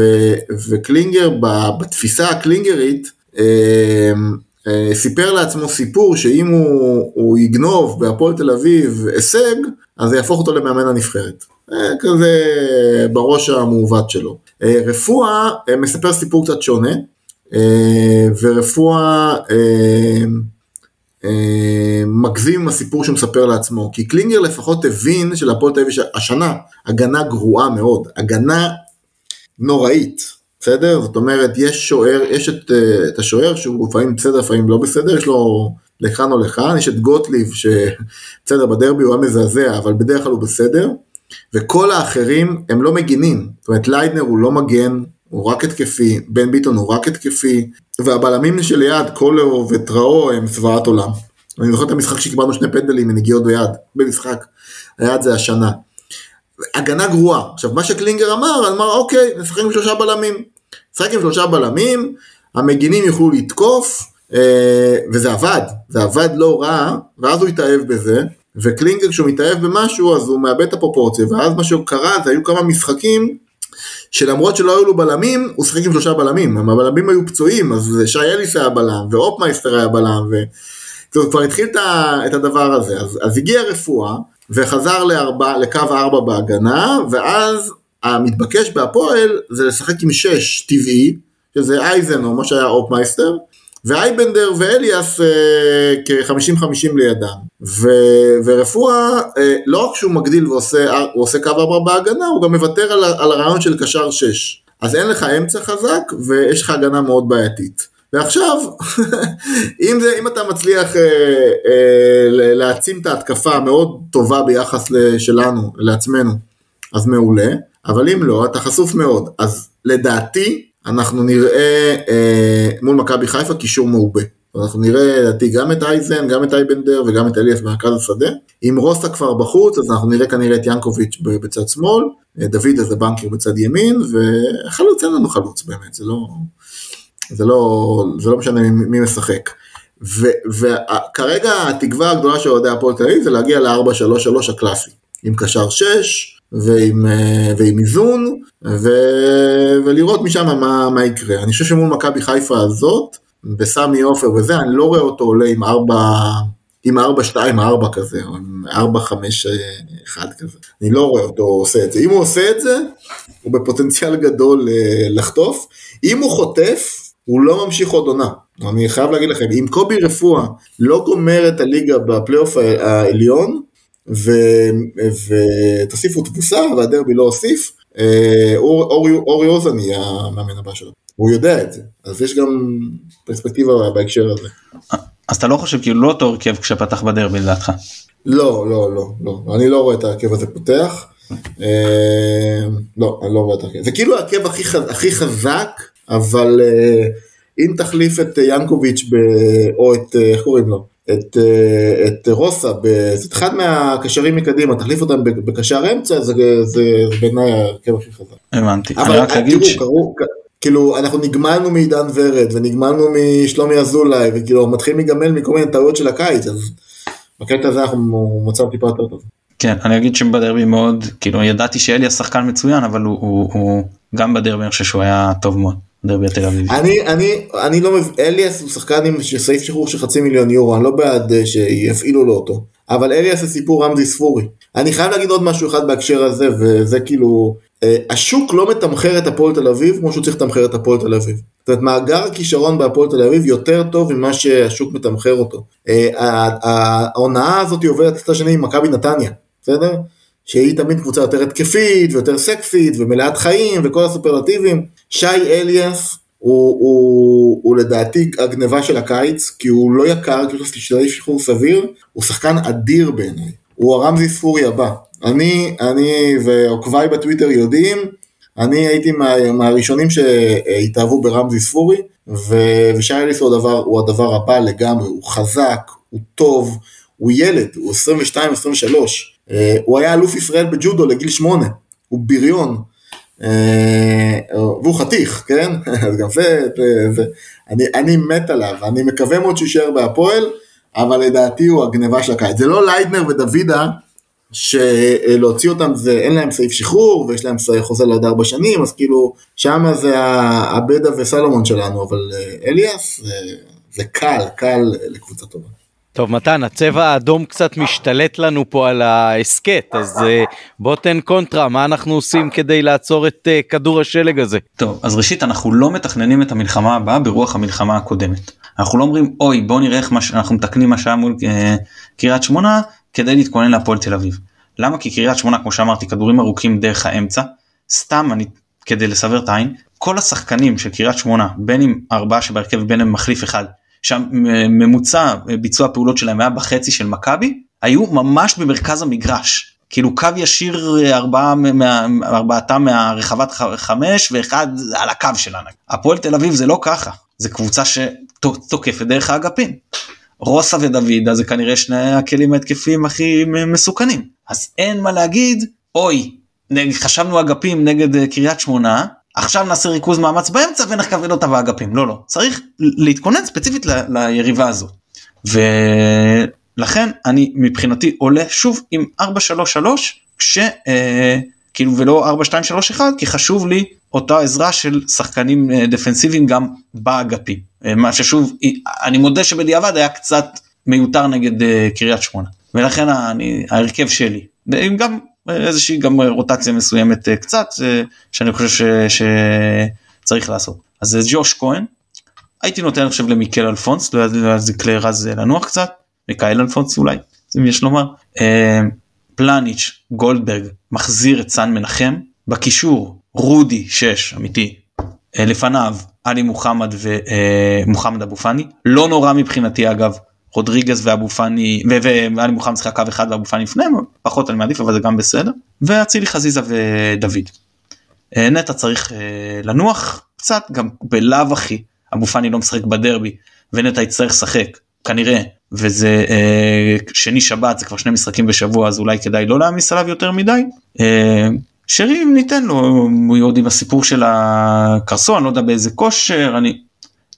וקלינגר בתפיסה הקלינגרית, אה, סיפר לעצמו סיפור שאם הוא, הוא יגנוב בהפועל תל אביב הישג, אז זה יהפוך אותו למאמן הנבחרת. כזה בראש המעוות שלו. רפואה מספר סיפור קצת שונה, ורפואה אה, מגזים עם הסיפור שהוא מספר לעצמו, כי קלינגר לפחות הבין שלהפועל תל אביב השנה הגנה גרועה מאוד, הגנה נוראית, בסדר? זאת אומרת, יש שוער, יש את, אה, את השוער שהוא לפעמים בסדר, לפעמים לא בסדר, יש לו לכאן או לכאן, יש את גוטליב שבסדר, בדרבי הוא היה מזעזע, אבל בדרך כלל הוא בסדר, וכל האחרים הם לא מגינים, זאת אומרת ליידנר הוא לא מגן, הוא רק התקפי, בן ביטון הוא רק התקפי, והבלמים שליד, קולר וטראו הם זוועת עולם. אני זוכר את המשחק שקיבלנו שני פנדלים מנגיעות ביד, במשחק, היד זה השנה. הגנה גרועה. עכשיו מה שקלינגר אמר, אמר אוקיי, נשחק עם שלושה בלמים. נשחק עם שלושה בלמים, המגינים יוכלו לתקוף, אה, וזה עבד, זה עבד לא רע, ואז הוא התאהב בזה, וקלינגר כשהוא מתאהב במשהו אז הוא מאבד את הפרופורציה, ואז מה שקרה זה היו כמה משחקים שלמרות שלא היו לו בלמים, הוא שיחק עם שלושה בלמים, הבלמים היו פצועים, אז שי אליאס היה בלם, ואופמייסטר היה בלם, ו... הוא כבר התחיל את הדבר הזה, אז, אז הגיע רפואה, וחזר לארבע, לקו ארבע בהגנה, ואז המתבקש בהפועל זה לשחק עם שש טבעי, שזה אייזן או מה שהיה אופמייסטר, ואייבנדר ואליאס אה, כ-50-50 לידם. ו, ורפואה, אה, לא רק שהוא מגדיל ועושה עושה קו ארבע בהגנה, הוא גם מוותר על, על הרעיון של קשר 6. אז אין לך אמצע חזק ויש לך הגנה מאוד בעייתית. ועכשיו, <laughs> אם, זה, אם אתה מצליח אה, אה, להעצים את ההתקפה המאוד טובה ביחס שלנו, לעצמנו, אז מעולה, אבל אם לא, אתה חשוף מאוד. אז לדעתי, אנחנו נראה אה, מול מכבי חיפה קישור מעובה. אנחנו נראה לדעתי גם את אייזן, גם את אייבנדר וגם את אליאס במרכז השדה. אם רוסה כבר בחוץ, אז אנחנו נראה כנראה את ינקוביץ' בצד שמאל, אה, דוד איזה בנקר בצד ימין, וחלוץ אין לנו חלוץ באמת, זה לא, זה לא, זה לא משנה מי, מי משחק. וכרגע התקווה הגדולה של אוהדי הפועל תל אביב זה להגיע ל-4-3-3 הקלאסי, עם קשר 6, ועם, אה, ועם איזון, ו, ולראות משם מה, מה יקרה. אני חושב שמול מכבי חיפה הזאת, בסמי עופר וזה, אני לא רואה אותו עולה עם 4... עם 4-2-4 כזה, או עם 4-5-1 כזה. אני לא רואה אותו עושה את זה. אם הוא עושה את זה, הוא בפוטנציאל גדול אה, לחטוף. אם הוא חוטף, הוא לא ממשיך עוד עונה. אני חייב להגיד לכם, אם קובי רפואה לא גומר את הליגה בפלייאוף העליון, ותוסיפו תבוסה והדרבי לא הוסיף, אה, אורי אוזן יהיה המאמן הבא שלו. הוא יודע את זה, אז יש גם פרספקטיבה בהקשר הזה. אז אתה לא חושב כאילו לא אותו הרכב כשפתח בדרבי לדעתך? לא, לא, לא, לא, אני לא רואה את ההרכב הזה פותח. אה, לא, אני לא רואה את ההרכב. זה כאילו ההרכב הכי חזק, אבל אה, אם תחליף את ינקוביץ' או את, איך קוראים לו? את, אה, את רוסה, את אחד מהקשרים מקדימה, תחליף אותם בקשר אמצע, זה, זה, זה בעיניי ההרכב הכי חזק. הבנתי, אבל אני רק אגיד תראו, ש... קראו, כאילו אנחנו נגמלנו מעידן ורד ונגמלנו משלומי אזולאי וכאילו מתחיל להיגמל מכל מיני טעויות של הקיץ אז בקטע הזה אנחנו מצב טיפה יותר טוב. כן, אני אגיד שבדרבי מאוד, כאילו ידעתי שאליאס שחקן מצוין, אבל הוא, הוא, הוא גם בדרבי אני חושב שהוא היה טוב מאוד, דרבי התל אביבי. אני אני אני לא מבין אליאס הוא שחקן עם סעיף שחרור של חצי מיליון יורו אני לא בעד אה, שיפעילו לו אותו אבל אליאס זה סיפור רמזי ספורי אני חייב להגיד עוד משהו אחד בהקשר הזה וזה כאילו אה, השוק לא מתמחר את הפועל תל אביב כמו שהוא צריך לתמחר את הפועל תל אביב. זאת אומרת מאגר הכישרון בהפועל תל אביב יותר טוב ממה שהשוק מתמחר אותו. אה, ההונאה הזאת עוברת קצת שנים עם מכבי נתניה בסדר? שהיא תמיד קבוצה יותר התקפית ויותר סקסית ומלאת חיים וכל הסופרלטיבים. שי אליאס הוא, הוא, הוא לדעתי הגניבה של הקיץ, כי הוא לא יקר, כי הוא שתשתדל שחרור סביר, הוא שחקן אדיר בעיניי. הוא הרמזי ספורי הבא. אני, אני ועוקביי בטוויטר יודעים, אני הייתי מה, מהראשונים שהתאהבו ברמזי ספורי, ו- ושי אליס הוא הדבר, הוא הדבר הבא לגמרי, הוא חזק, הוא טוב, הוא ילד, הוא 22-23, אה, הוא היה אלוף ישראל בג'ודו לגיל 8, הוא בריון, והוא חתיך, כן? <laughs> אז גם זה, אני, אני מת עליו, אני מקווה מאוד שהוא יישאר בהפועל, אבל לדעתי הוא הגניבה של הקיץ. זה לא ליידנר ודוידה, שלהוציא אותם זה, אין להם סעיף שחרור, ויש להם חוזה לעוד ארבע שנים, אז כאילו, שם זה הבדה וסלומון שלנו, אבל אה, אליאס, זה, זה קל, קל לקבוצה טובה. טוב מתן הצבע האדום קצת משתלט לנו פה על ההסכת אז uh, בוא תן קונטרה מה אנחנו עושים כדי לעצור את uh, כדור השלג הזה. טוב אז ראשית אנחנו לא מתכננים את המלחמה הבאה ברוח המלחמה הקודמת. אנחנו לא אומרים אוי בוא נראה איך מש... אנחנו מתקנים מה שהיה מול uh, קריית שמונה כדי להתכונן להפועל תל אביב. למה כי קריית שמונה כמו שאמרתי כדורים ארוכים דרך האמצע סתם אני כדי לסבר את העין כל השחקנים של קריית שמונה בין אם ארבעה שבהרכב בין אם מחליף אחד שהממוצע ביצוע הפעולות שלהם היה בחצי של מכבי היו ממש במרכז המגרש כאילו קו ישיר ארבעה מה, ארבעתם מהרחבת חמש ואחד על הקו שלנו. הפועל תל אביב זה לא ככה זה קבוצה שתוקפת דרך האגפים. רוסה ודוידה זה כנראה שני הכלים ההתקפיים הכי מסוכנים אז אין מה להגיד אוי חשבנו אגפים נגד קריית שמונה עכשיו נעשה ריכוז מאמץ באמצע ונכוון אותה באגפים. לא לא. צריך להתכונן ספציפית ל, ליריבה הזו. ולכן אני מבחינתי עולה שוב עם 433 כש אה, כאילו ולא 4231 כי חשוב לי אותה עזרה של שחקנים אה, דפנסיביים גם באגפים. אה, מה ששוב אני מודה שבדיעבד היה קצת מיותר נגד אה, קריית שמונה. ולכן אני ההרכב שלי. גם איזושהי גם רוטציה מסוימת אה, קצת אה, שאני חושב ש, שצריך לעשות. אז זה ג'וש כהן, הייתי נותן עכשיו למיקל אלפונס, לא יזיק לרז לנוח קצת, מיקאל אלפונס אולי, אם יש לומר. אה, פלניץ' גולדברג מחזיר את סאן מנחם, בקישור רודי 6 אמיתי, לפניו עלי מוחמד ומוחמד אבו פאני, לא נורא מבחינתי אגב רודריגז ואבו פאני ואלי מוחמד שיחק קו אחד ואבו פאני לפניהם פחות אני מעדיף אבל זה גם בסדר ואצילי חזיזה ודוד. אה, נטע צריך אה, לנוח קצת גם בלאו הכי אבו פאני לא משחק בדרבי ונטע יצטרך לשחק כנראה וזה אה, שני שבת זה כבר שני משחקים בשבוע אז אולי כדאי לא להעמיס עליו יותר מדי. שרי ניתן לו הוא עוד עם הסיפור של הקרסו אני לא יודע באיזה כושר אני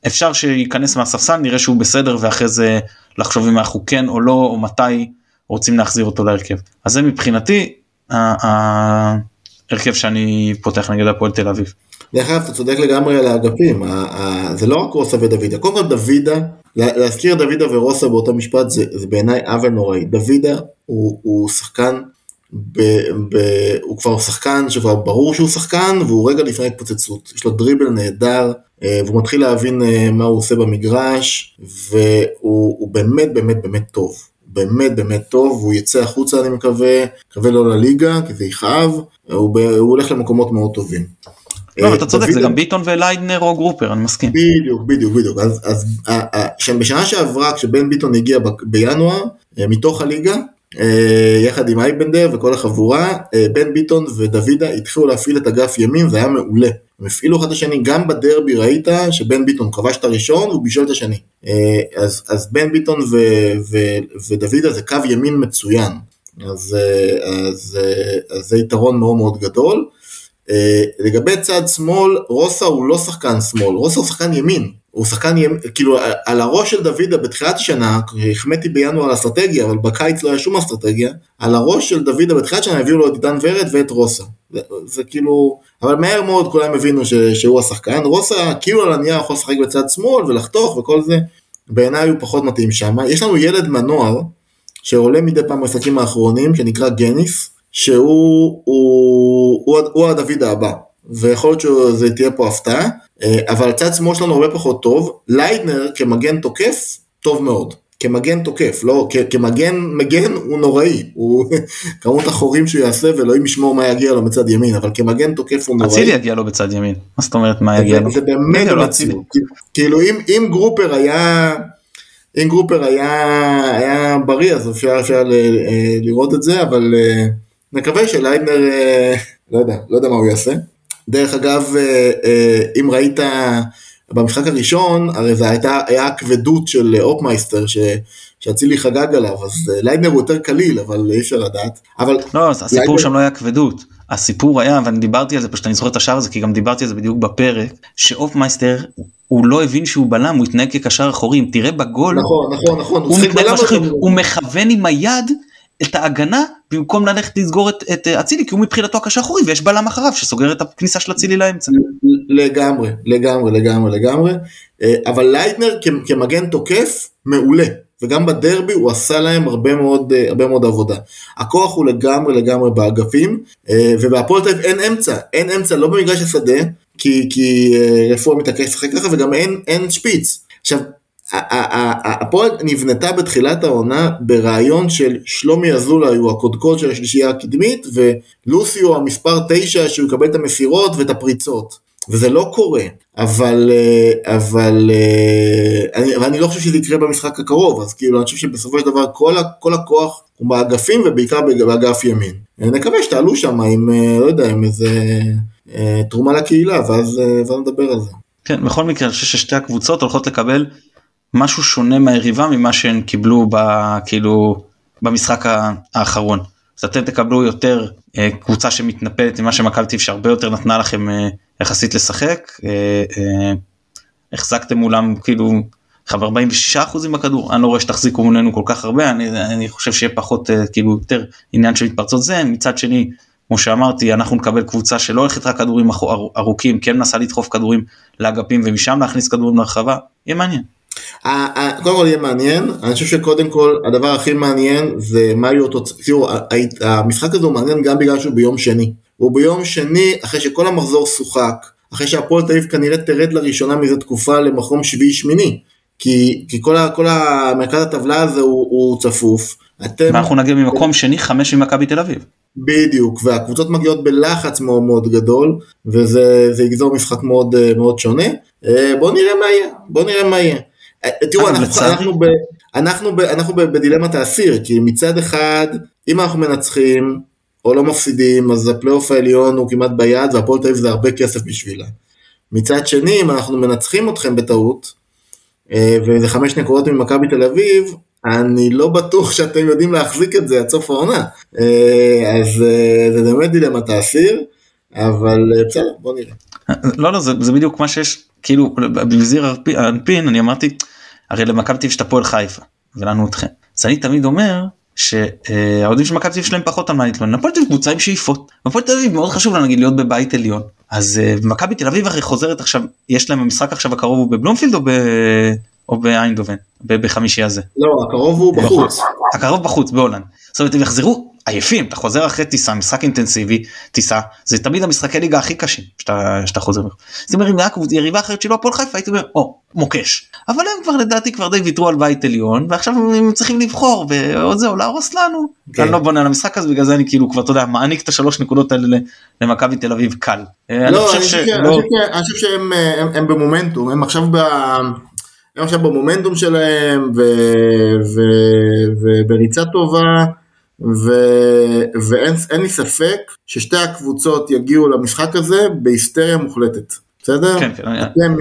אפשר שייכנס מהספסל נראה שהוא בסדר ואחרי זה לחשוב אם אנחנו כן או לא או מתי רוצים להחזיר אותו להרכב. אז זה מבחינתי ההרכב שאני פותח נגד הפועל תל אביב. דרך אגב אתה צודק לגמרי על האגפים זה לא רק רוסה ודוידה קודם כל דוידה להזכיר דוידה ורוסה באותו משפט זה, זה בעיניי עוול נוראי דוידה הוא, הוא שחקן ב, ב, הוא כבר שחקן שכבר ברור שהוא שחקן והוא רגע לפני התפוצצות יש לו דריבל נהדר אה, והוא מתחיל להבין אה, מה הוא עושה במגרש, והוא באמת באמת באמת טוב. באמת באמת טוב, והוא יצא החוצה אני מקווה, מקווה לא לליגה, כי זה יכאב, הוא, הוא הולך למקומות מאוד טובים. לא, אה, אתה צודק, זה גם ביטון וליידנר או גרופר, אני מסכים. בדיוק, בדיוק, בדיוק. אז, אז בשנה שעברה, כשבן ביטון הגיע בינואר, מתוך הליגה, יחד עם אייבנדר וכל החבורה, בן ביטון ודוידה התחילו להפעיל את אגף ימין, זה היה מעולה. הם הפעילו אחד את השני, גם בדרבי ראית שבן ביטון כבש את הראשון והוא בישל את השני. אה, אז, אז בן ביטון ו, ו, ודוידה זה קו ימין מצוין, אז, אה, אז, אה, אז זה יתרון מאוד מאוד גדול. לגבי צד שמאל, רוסה הוא לא שחקן שמאל, רוסה הוא שחקן ימין. הוא שחקן, כאילו, על הראש של דוידה בתחילת השנה, החמאתי בינואר אסטרטגיה, אבל בקיץ לא היה שום אסטרטגיה, על הראש של דוידה בתחילת השנה הביאו לו את עידן ורד ואת רוסה. זה, זה כאילו, אבל מהר מאוד כולם הבינו ש, שהוא השחקן, רוסה כאילו על הנייר יכול לשחק בצד שמאל ולחתוך וכל זה, בעיניי הוא פחות מתאים שם. יש לנו ילד מנוער, שעולה מדי פעם במשחקים האחרונים, שנקרא גניס, שהוא הוא, הוא, הוא, הוא הדוד הבא, ויכול להיות שזה תהיה פה הפתעה. אה, אבל הצד שמאל שלנו הרבה פחות טוב, ליידנר כמגן תוקף, טוב מאוד. כמגן תוקף, לא, כמגן מגן הוא נוראי, הוא <laughs> כמות החורים שהוא יעשה ואלוהים ישמור מה יגיע לו בצד ימין, אבל כמגן תוקף הוא נוראי. אצילי יגיע לו בצד ימין, מה זאת אומרת מה יגיע לו? זה באמת לא אצילי, כאילו אם, אם גרופר היה, אם גרופר היה, היה בריא אז אפשר, אפשר אה, לראות את זה, אבל אה, נקווה שליידנר, לא יודע, לא יודע מה הוא יעשה. דרך אגב, אה, אה, אם ראית במשחק הראשון, הרי זה הייתה, היה הכבדות של אופמייסטר, שאצילי חגג עליו, אז אה, ליידנר הוא יותר קליל, אבל אי אפשר לדעת. אבל... לא, הסיפור ליידנר... שם לא היה כבדות. הסיפור היה, ואני דיברתי על זה, פשוט אני זוכר את השער הזה, כי גם דיברתי על זה בדיוק בפרק, שאופמייסטר, הוא לא הבין שהוא בלם, הוא התנהג כקשר אחורי, אם תראה בגול, נכון, נכון, נכון, הוא, הוא, מתנהג הוא מכוון עם היד את ההגנה במקום ללכת לסגור את אצילי כי הוא מבחינתו הקשר אחורי ויש בלם אחריו שסוגר את הכניסה של אצילי לאמצע. לגמרי לגמרי לגמרי לגמרי אה, אבל ליידנר כמגן תוקף מעולה וגם בדרבי הוא עשה להם הרבה מאוד אה, הרבה מאוד עבודה. הכוח הוא לגמרי לגמרי באגפים אה, ובהפועל תל אביב אין אמצע אין אמצע לא במגרש השדה כי, כי רפואה מתעקש לשחק ככה וגם אין, אין שפיץ. עכשיו הפועל נבנתה בתחילת העונה ברעיון של שלומי אזולאי הוא הקודקוד של השלישייה הקדמית ולוסי הוא המספר 9 שהוא יקבל את המסירות ואת הפריצות וזה לא קורה אבל אה, אבל אה, אני, ואני לא חושב שזה יקרה במשחק הקרוב אז כאילו אני חושב שבסופו של דבר כל, כל הכוח הוא באגפים ובעיקר באגף ימין נקווה שתעלו שם עם אה, לא יודע עם איזה תרומה לקהילה ואז, ואז נדבר על זה. כן בכל מקרה אני חושב ששתי הקבוצות הולכות לקבל משהו שונה מהיריבה ממה שהן קיבלו ב, כאילו במשחק האחרון. אז אתם תקבלו יותר אה, קבוצה שמתנפלת ממה שמכבי תל שהרבה יותר נתנה לכם אה, יחסית לשחק. אה, אה, החזקתם מולם כאילו 46% עם הכדור אני לא רואה שתחזיקו מולנו כל כך הרבה אני, אני חושב שיהיה פחות אה, כאילו יותר עניין של התפרצות זה מצד שני כמו שאמרתי אנחנו נקבל קבוצה שלא הולכת רק כדורים ארוכים כן מנסה לדחוף כדורים לאגפים ומשם להכניס כדורים לרחבה יהיה מעניין. קודם כל יהיה מעניין, אני חושב שקודם כל הדבר הכי מעניין זה מה יהיו התוצאות, תראו המשחק הזה הוא מעניין גם בגלל שהוא ביום שני, הוא ביום שני אחרי שכל המחזור שוחק, אחרי שהפועל תל אביב כנראה תרד לראשונה מזה תקופה למקום שביעי שמיני, כי, כי כל, ה, כל המרכז הטבלה הזה הוא, הוא צפוף. אתם... ואנחנו נגיע ממקום שני חמש ממכבי תל אביב. בדיוק, והקבוצות מגיעות בלחץ מאוד מאוד גדול, וזה יגזור משחק מאוד, מאוד שונה. אה, בואו נראה מה יהיה, בואו נראה מה יהיה. תראו, אנחנו, אנחנו, ב, אנחנו, ב, אנחנו בדילמת האסיר, כי מצד אחד, אם אנחנו מנצחים או לא מפסידים, אז הפלייאוף העליון הוא כמעט ביד, והפועל תל אביב זה הרבה כסף בשבילה. מצד שני, אם אנחנו מנצחים אתכם בטעות, אה, וזה חמש נקודות ממכבי תל אביב, אני לא בטוח שאתם יודעים להחזיק את זה עד סוף העונה. אה, אז אה, זה באמת דילמת האסיר, אבל בסדר, בוא נראה. לא, לא, זה, זה בדיוק מה שיש, כאילו, בזיר האנפין, אני אמרתי, הרי למכבי תל אביב יש את הפועל חיפה ולנו אתכם. אז אני תמיד אומר שהאוהדים של מכבי תל אביב שלהם פחות על מה להתלונן. הפועל תל אביב קבוצה עם שאיפות. הפועל תל אביב מאוד חשוב לה נגיד להיות בבית עליון. אז אה, מכבי תל אביב הרי חוזרת עכשיו יש להם המשחק עכשיו הקרוב הוא בבלומפילד או, ב... או באיינדובן בחמישי הזה. לא הקרוב הוא בחוץ. הקרוב בחוץ בהולנד. זאת אומרת הם יחזרו עייפים אתה חוזר אחרי טיסה משחק אינטנסיבי טיסה זה תמיד המשחקי ליגה הכי קשים שאתה, שאתה חוזר. זאת אומרת אם היה יריבה אחרת שלא הפועל חיפה הייתי אומר או מוקש אבל הם כבר לדעתי כבר די ויתרו על בית עליון ועכשיו הם צריכים לבחור ועוד זה או להרוס לנו. כן. אני לא בונה על המשחק הזה בגלל זה אני כאילו כבר אתה יודע מעניק את השלוש נקודות האלה למכבי תל אביב קל. אה, לא, אני חושב שהם אה, במומנטום הם עכשיו ב... הם עכשיו במומנטום שלהם ובריצה טובה. ו... ואין לי ספק ששתי הקבוצות יגיעו למשחק הזה בהיסטריה מוחלטת, בסדר? כן, כן,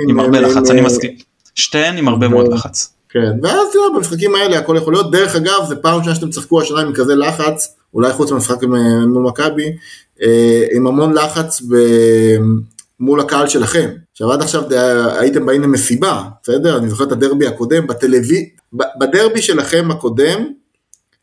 עם הרבה לחץ, אני מסכים. שתיהן עם הרבה מאוד לחץ. כן, ואז תראה, במשחקים האלה הכל יכול להיות. דרך אגב, זה פעם ראשונה שאתם צחקו השנה עם כזה לחץ, אולי חוץ מהמשחק מול מכבי, אה, עם המון לחץ ב... מול הקהל שלכם. עכשיו עד עכשיו הייתם באים למסיבה, בסדר? אני זוכר את הדרבי הקודם, בטלווי... בדרבי שלכם הקודם,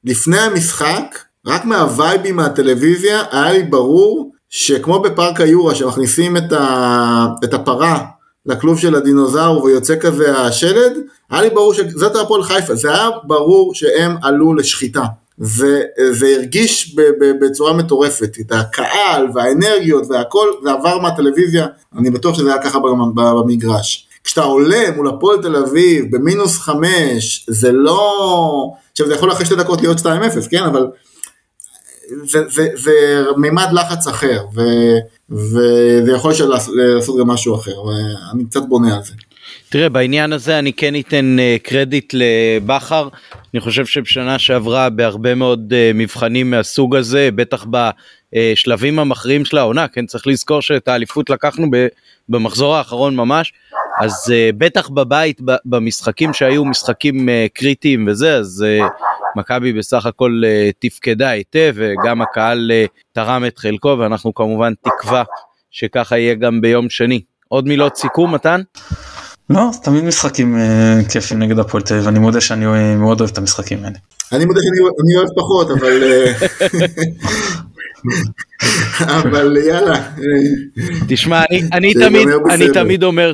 לפני המשחק, רק מהווייבים מהטלוויזיה, היה לי ברור שכמו בפארק היורה, שמכניסים את, ה... את הפרה לכלוב של הדינוזאור ויוצא כזה השלד, היה לי ברור שזאת הפועל חיפה, זה היה ברור שהם עלו לשחיטה. וזה הרגיש בצורה מטורפת, את הקהל והאנרגיות והכל, זה עבר מהטלוויזיה, אני בטוח שזה היה ככה במגרש. כשאתה עולה מול הפועל תל אביב במינוס חמש, זה לא... עכשיו זה יכול אחרי שתי דקות להיות 2-0, כן? אבל זה, מימד לחץ אחר, ו, וזה יכול לעשות גם משהו אחר, ואני קצת בונה על זה. תראה בעניין הזה אני כן אתן uh, קרדיט לבכר אני חושב שבשנה שעברה בהרבה מאוד uh, מבחנים מהסוג הזה בטח בשלבים המכריעים של העונה כן צריך לזכור שאת האליפות לקחנו במחזור האחרון ממש אז uh, בטח בבית במשחקים שהיו משחקים uh, קריטיים וזה אז uh, מכבי בסך הכל uh, תפקדה היטב וגם הקהל uh, תרם את חלקו ואנחנו כמובן תקווה שככה יהיה גם ביום שני. עוד מילות סיכום מתן? לא, תמיד משחקים uh, כיפים נגד הפועל תל אביב, אני מודה שאני מאוד אוהב את המשחקים האלה. אני מודה שאני אוהב פחות, אבל... <laughs> אבל יאללה. תשמע, אני, אני, תמיד, אני תמיד אומר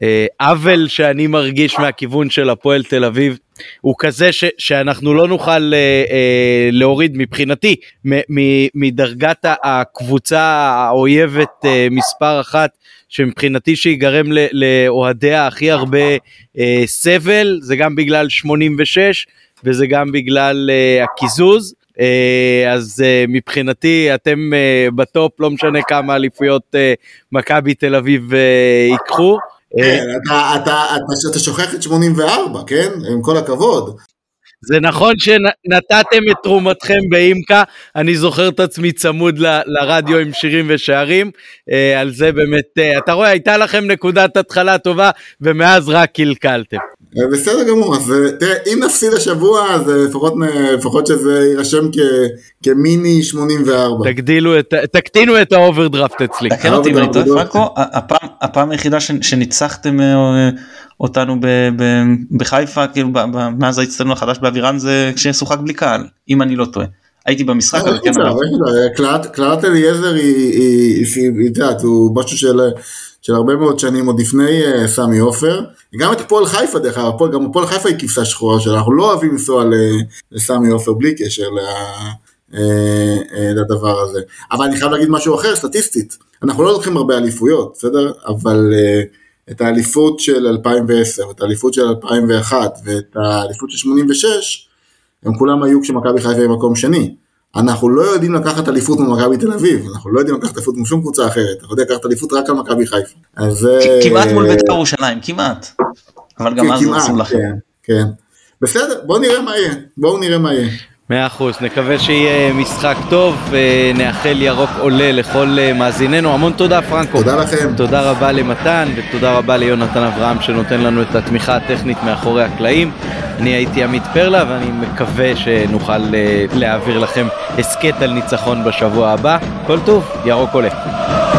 שהעוול שאני מרגיש מהכיוון של הפועל תל אביב הוא כזה ש, שאנחנו לא נוכל אה, אה, להוריד מבחינתי מ, מ, מדרגת הקבוצה האויבת אה, מספר אחת שמבחינתי שיגרם לאוהדיה הכי הרבה אה, סבל זה גם בגלל 86 וזה גם בגלל אה, הקיזוז. אה, אז אה, מבחינתי אתם אה, בטופ לא משנה כמה אליפויות מכבי תל אביב ייקחו. כן, אתה, אתה שוכח את 84, כן? עם כל הכבוד. זה נכון שנתתם את תרומתכם באימקה, אני זוכר את עצמי צמוד ל, לרדיו עם שירים ושערים, אה, על זה באמת, אה, אתה רואה, הייתה לכם נקודת התחלה טובה, ומאז רק קלקלתם. אה, בסדר גמור, אז תראה, אם נפסיד השבוע, אז לפחות, לפחות שזה יירשם כ, כמיני 84. תגדילו את, תקטינו את האוברדרפט אצלי. תקן אותי אם אני טועה פרנקו, הפעם היחידה שניצחתם אותנו ב, ב, בחיפה כאילו ב, ב, מאז האצטדיון החדש באווירן זה כששוחק בלי קהל אם אני לא טועה. הייתי במשחק אבל כן. קלעת אליעזר היא יודעת הוא משהו של של הרבה מאוד שנים עוד לפני אה, סמי עופר. גם את הפועל חיפה דרך אגב, גם הפועל חיפה היא כבשה שחורה שאנחנו לא אוהבים לנסוע לסמי עופר בלי קשר אה, אה, לדבר הזה. אבל אני חייב להגיד משהו אחר סטטיסטית. אנחנו לא לוקחים הרבה אליפויות, בסדר? אבל את האליפות של 2010, את האליפות של 2001 ואת האליפות של 86, הם כולם היו כשמכבי חיפה היא מקום שני. אנחנו לא יודעים לקחת אליפות ממכבי תל אביב, אנחנו לא יודעים לקחת אליפות משום קבוצה אחרת, אנחנו יודעים לקחת אליפות רק על מכבי חיפה. אז... כמעט מול בית"ר ירושלים, כמעט. אבל גם אז עשו לכם. כן, כן. בסדר, בואו נראה מה יהיה, בואו נראה מה יהיה. מאה אחוז, נקווה שיהיה משחק טוב, ונאחל ירוק עולה לכל אה, מאזיננו. המון תודה פרנקו. תודה לכם. תודה רבה למתן, ותודה רבה ליונתן אברהם שנותן לנו את התמיכה הטכנית מאחורי הקלעים. אני הייתי עמית פרלה, ואני מקווה שנוכל אה, להעביר לכם הסכת על ניצחון בשבוע הבא. כל טוב, ירוק עולה.